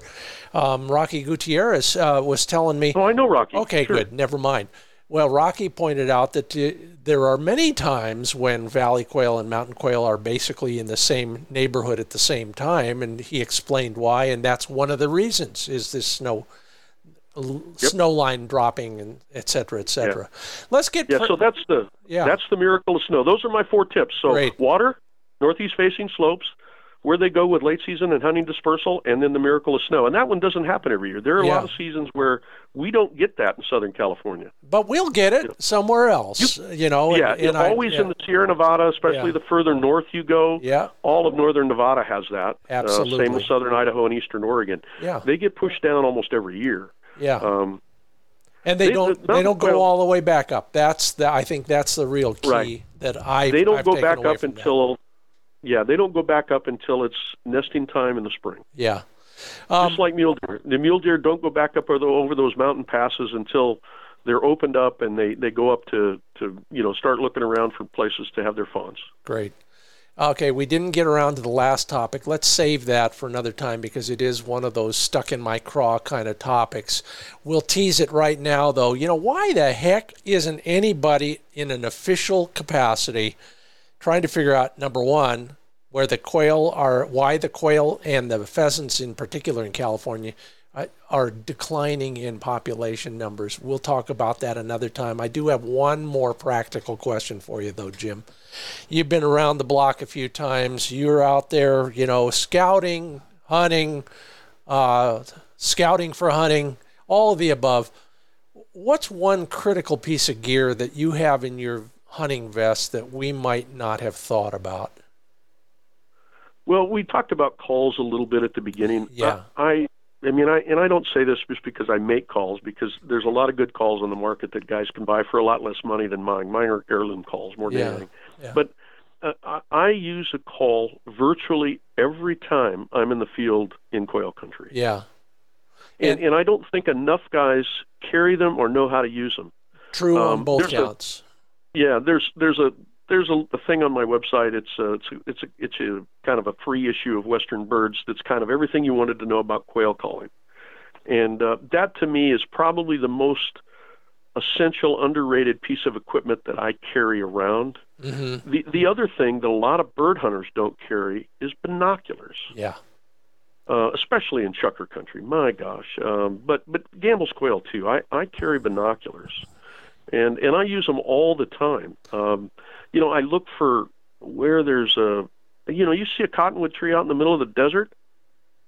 S1: Um, Rocky Gutierrez uh, was telling me.
S2: Oh, I know Rocky.
S1: Okay,
S2: sure.
S1: good. Never mind. Well, Rocky pointed out that uh, there are many times when valley quail and mountain quail are basically in the same neighborhood at the same time, and he explained why, and that's one of the reasons is this snow yep. snow line dropping and et cetera, et cetera. Yeah. Let's get
S2: yeah. so that's the yeah. that's the miracle of snow. Those are my four tips. So
S1: Great.
S2: water, northeast facing slopes, where they go with late season and hunting dispersal, and then the miracle of snow. And that one doesn't happen every year. There are a lot of seasons where we don't get that in Southern California.
S1: But we'll get it somewhere else, you, you know.
S2: Yeah, and, and always I, yeah. in the Sierra Nevada, especially yeah. the further north you go.
S1: Yeah.
S2: All of northern Nevada has that.
S1: Absolutely.
S2: Uh, same with southern Idaho and eastern Oregon.
S1: Yeah.
S2: They get pushed down almost every year.
S1: Yeah. Um, and they, they don't they don't go well, all the way back up. That's the I think that's the real key
S2: right.
S1: that I
S2: they don't
S1: I've
S2: go back up
S1: until.
S2: Yeah, they don't go back up until it's nesting time in the spring.
S1: Yeah.
S2: Um, Just like mule deer. The mule deer don't go back up over those mountain passes until they're opened up and they, they go up to, to you know start looking around for places to have their fawns.
S1: Great. Okay, we didn't get around to the last topic. Let's save that for another time because it is one of those stuck in my craw kind of topics. We'll tease it right now, though. You know, why the heck isn't anybody in an official capacity trying to figure out number one where the quail are why the quail and the pheasants in particular in California uh, are declining in population numbers. We'll talk about that another time. I do have one more practical question for you though, Jim. You've been around the block a few times. You're out there, you know, scouting, hunting, uh, scouting for hunting, all of the above. What's one critical piece of gear that you have in your hunting vest that we might not have thought about?
S2: Well, we talked about calls a little bit at the beginning.
S1: Yeah.
S2: I, I mean, I and I don't say this just because I make calls because there's a lot of good calls on the market that guys can buy for a lot less money than mine. Mine are heirloom calls more than
S1: yeah.
S2: anything.
S1: Yeah.
S2: But uh, I, I use a call virtually every time I'm in the field in quail country.
S1: Yeah.
S2: And, and, and I don't think enough guys carry them or know how to use them.
S1: True um, on both counts.
S2: Yeah, there's there's a there's a, a thing on my website. It's a, it's a, it's a, it's a kind of a free issue of Western Birds. That's kind of everything you wanted to know about quail calling, and uh, that to me is probably the most essential, underrated piece of equipment that I carry around.
S1: Mm-hmm.
S2: The the other thing that a lot of bird hunters don't carry is binoculars.
S1: Yeah.
S2: Uh, especially in chukar country, my gosh. Um, but but Gambel's quail too. I, I carry binoculars and and I use them all the time. Um, you know, I look for where there's a, you know, you see a cottonwood tree out in the middle of the desert,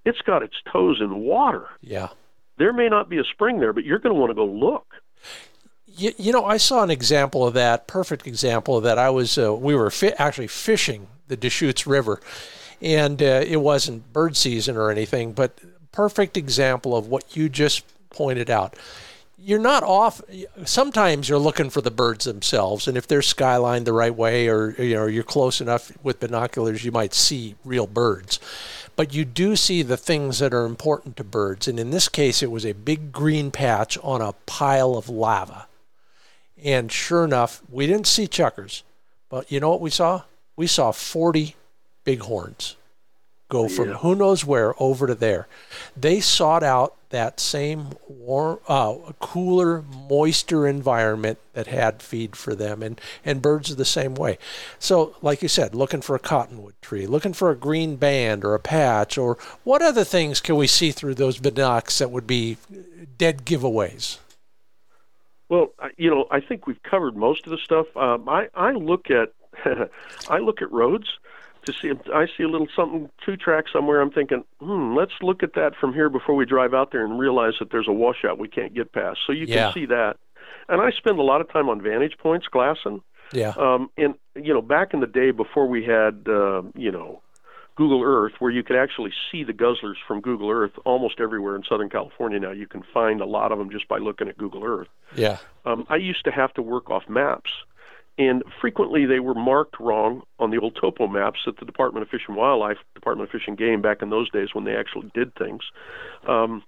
S2: it's got its toes in water.
S1: Yeah.
S2: There may not be a spring there, but you're going to want to go look.
S1: You, you know, I saw an example of that, perfect example of that. I was, uh, we were fi- actually fishing the Deschutes River, and uh, it wasn't bird season or anything, but perfect example of what you just pointed out you're not off. Sometimes you're looking for the birds themselves, and if they're skylined the right way, or you know you're close enough with binoculars, you might see real birds. But you do see the things that are important to birds, and in this case, it was a big green patch on a pile of lava. And sure enough, we didn't see chukars, but you know what we saw? We saw 40 bighorns go oh, from
S2: yeah.
S1: who knows where over to there. They sought out that same warm, uh, cooler, moister environment that had feed for them, and and birds are the same way. So, like you said, looking for a cottonwood tree, looking for a green band or a patch, or what other things can we see through those binocs that would be dead giveaways?
S2: Well, you know, I think we've covered most of the stuff. Um, I I look at I look at roads to see I see a little something two track somewhere. I'm thinking, hmm, let's look at that from here before we drive out there and realize that there's a washout we can't get past. So you
S1: yeah.
S2: can see that. And I spend a lot of time on vantage points glassing.
S1: Yeah.
S2: Um, and you know, back in the day before we had, uh, you know, Google Earth, where you could actually see the guzzlers from Google Earth almost everywhere in Southern California now. You can find a lot of them just by looking at Google Earth.
S1: Yeah.
S2: Um, I used to have to work off maps and frequently they were marked wrong on the old topo maps that the Department of Fish and Wildlife, Department of Fish and Game, back in those days when they actually did things, um,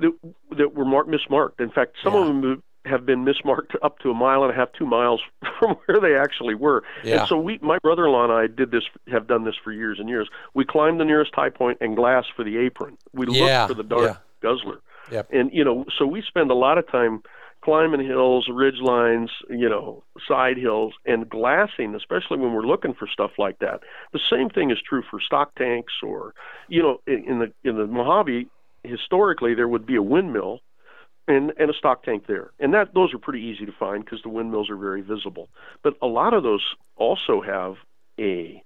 S2: that, that were marked, mismarked. In fact, some
S1: Yeah.
S2: of them have been mismarked up to a mile and a half, two miles from where they actually were.
S1: Yeah.
S2: And so we, my brother-in-law and I, did this, have done this for years and years. We climbed the nearest high point and glass for the apron. We
S1: Yeah,
S2: looked for the dark
S1: yeah.
S2: guzzler.
S1: Yep.
S2: And you know, so we spend a lot of time climbing hills, ridge lines, you know, side hills, and glassing, especially when we're looking for stuff like that. The same thing is true for stock tanks, or you know, in the in the Mojave, historically there would be a windmill and and a stock tank there, and that those are pretty easy to find because the windmills are very visible. But a lot of those also have a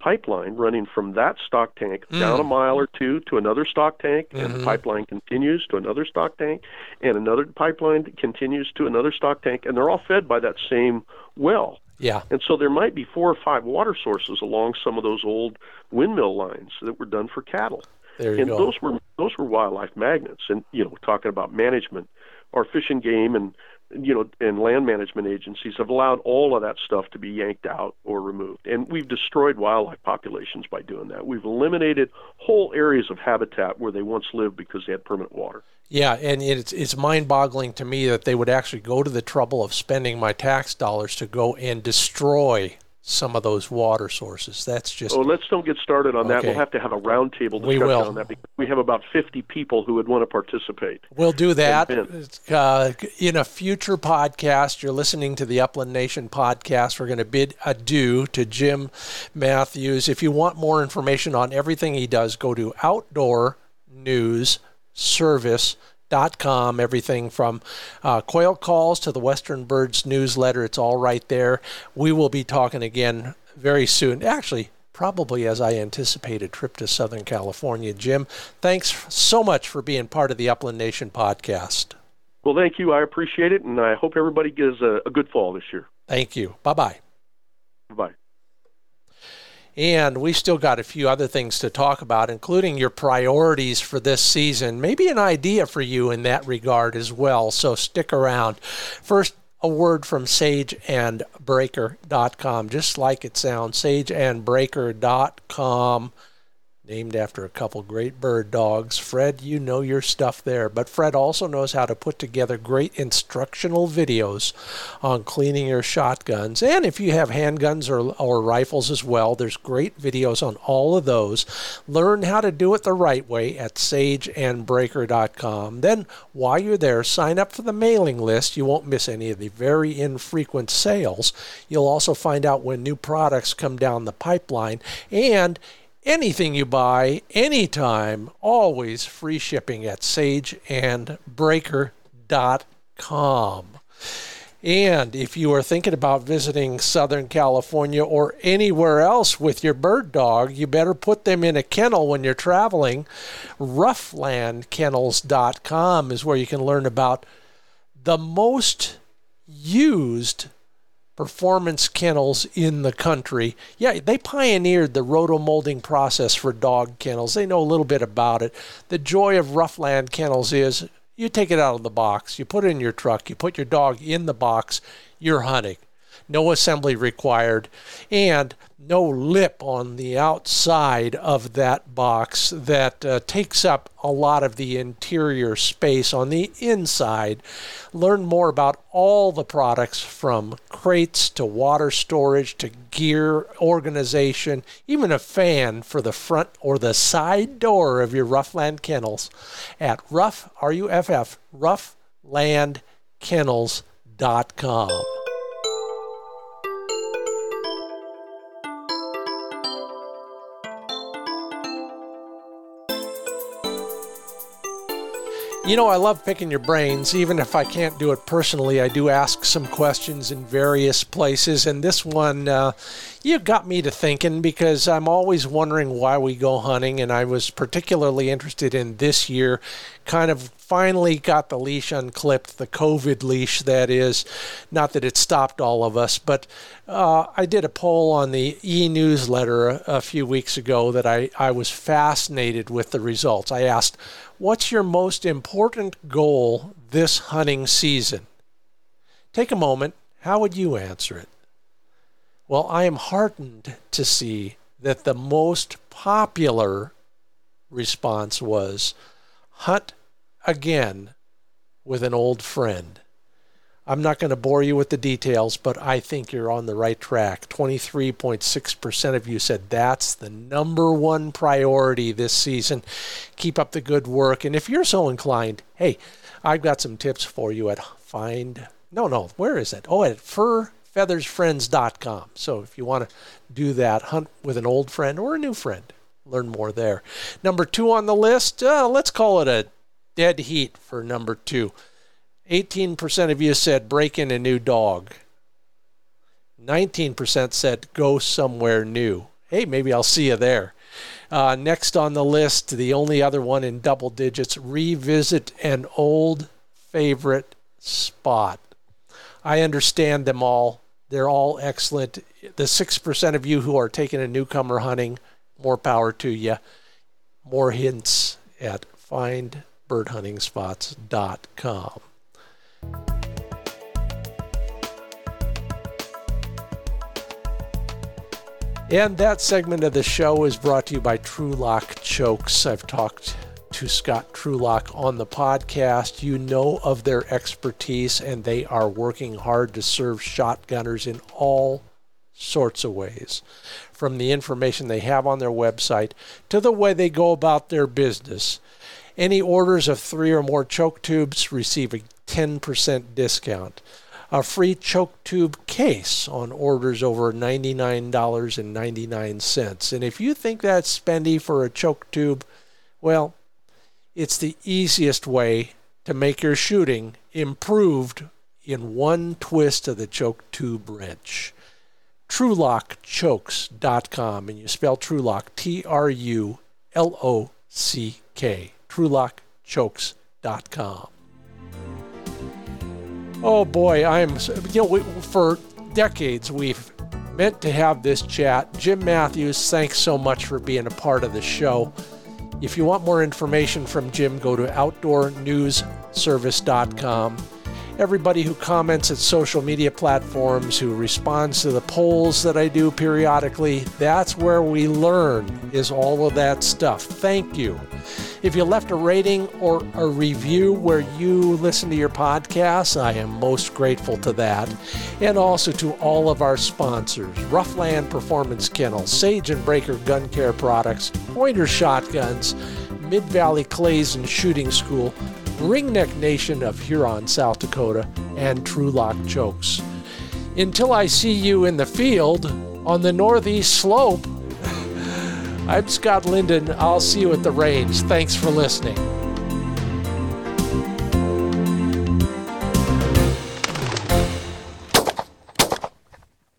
S2: pipeline running from that stock tank hmm. down a mile or two to another stock tank, and the mm-hmm. pipeline continues to another stock tank, and another pipeline continues to another stock tank, and they're all fed by that same well.
S1: Yeah.
S2: And so there might be four or five water sources along some of those old windmill lines that were done for cattle.
S1: There you
S2: and
S1: go.
S2: those were those were wildlife magnets. And you know, talking about management, our fish and game and you know and land management agencies have allowed all of that stuff to be yanked out or removed. And we've destroyed wildlife populations by doing that. We've eliminated whole areas of habitat where they once lived because they had permanent water.
S1: Yeah, and it's it's mind-boggling to me that they would actually go to the trouble of spending my tax dollars to go and destroy some of those water sources. That's just
S2: Oh, let's don't get started on that.
S1: Okay.
S2: We'll have to have a roundtable
S1: We
S2: discussion on that because we have about 50 people who would want to participate.
S1: We'll do that uh, in a future podcast. You're listening to the Upland Nation podcast. We're going to bid adieu to Jim Matthews. If you want more information on everything he does, go to Outdoor News Service. Dot com, everything from uh, quail calls to the Western Birds newsletter. It's all right there. We will be talking again very soon. Actually, probably as I anticipate a trip to Southern California. Jim, thanks so much for being part of the Upland Nation podcast.
S2: Well, thank you. I appreciate it, and I hope everybody gets a, a good fall this year.
S1: Thank you. Bye bye.
S2: Bye.
S1: And we still got a few other things to talk about, including your priorities for this season. Maybe an idea for you in that regard as well. So stick around. First, a word from sageandbreaker.com, just like it sounds, sageandbreaker.com. Named after a couple great bird dogs. Fred, you know your stuff there. But Fred also knows how to put together great instructional videos on cleaning your shotguns. And if you have handguns or, or rifles as well, there's great videos on all of those. Learn how to do it the right way at sageandbreaker.com. Then, while you're there, sign up for the mailing list. You won't miss any of the very infrequent sales. You'll also find out when new products come down the pipeline. And anything you buy anytime always free shipping at sageandbreaker.com and if you are thinking about visiting southern california or anywhere else with your bird dog you better put them in a kennel when you're traveling. rufflandkennels.com is where you can learn about the most used performance kennels in the country. Yeah, they pioneered the rotomolding process for dog kennels. They know a little bit about it. The joy of Ruffland Kennels is you take it out of the box, you put it in your truck, you put your dog in the box, you're hunting. No assembly required, and no lip on the outside of that box that uh, takes up a lot of the interior space on the inside. Learn more about all the products from crates to water storage to gear organization, even a fan for the front or the side door of your Ruffland Kennels at ruff, R-U-F-F, rufflandkennels.com. You know, I love picking your brains. Even if I can't do it personally, I do ask some questions in various places. And this one, uh, you got me to thinking because I'm always wondering why we go hunting. And I was particularly interested in this year, kind of finally got the leash unclipped, the COVID leash, that is. Not that it stopped all of us, but uh, I did a poll on the e newsletter a, a few weeks ago that I, I was fascinated with the results. I asked, What's your most important goal this hunting season? Take a moment. How would you answer it? Well, I am heartened to see that the most popular response was hunt again with an old friend. I'm not going to bore you with the details, but I think you're on the right track. 23.6% of you said that's the number one priority this season. Keep up the good work. And if you're so inclined, hey, I've got some tips for you at Find. No, no, where is it? Oh, at furfeathersfriends.com. So if you want to do that, hunt with an old friend or a new friend, learn more there. Number two on the list, uh, let's call it a dead heat for number two. 18% of you said break in a new dog. 19% said go somewhere new. Hey, maybe I'll see you there. Uh, next on the list, the only other one in double digits revisit an old favorite spot. I understand them all. They're all excellent. The 6% of you who are taking a newcomer hunting, more power to you. More hints at findbirdhuntingspots.com. And that segment of the show is brought to you by Trulock Chokes. I've talked to Scott Trulock on the podcast. You know of their expertise, and they are working hard to serve shotgunners in all sorts of ways. From the information they have on their website to the way they go about their business. Any orders of three or more choke tubes receive a 10% discount. A free choke tube case on orders over $99.99. And if you think that's spendy for a choke tube, well, it's the easiest way to make your shooting improved in one twist of the choke tube wrench. TrulockChokes.com, and you spell Trulock T R U L O C K. TrulockChokes.com. Oh boy, I'm you know we, for decades we've meant to have this chat. Jim Matthews, thanks so much for being a part of the show. If you want more information from Jim, go to outdoornewsservice.com. Everybody who comments at social media platforms, who responds to the polls that I do periodically, that's where we learn, is all of that stuff. Thank you. If you left a rating or a review where you listen to your podcasts, I am most grateful to that. And also to all of our sponsors Ruffland Performance Kennel, Sage and Breaker Gun Care Products, Pointer Shotguns, Mid Valley Clays and Shooting School, Ringneck Nation of Huron, South Dakota, and Trulock Chokes. Until I see you in the field on the northeast slope, I'm Scott Linden. I'll see you at the range. Thanks for listening.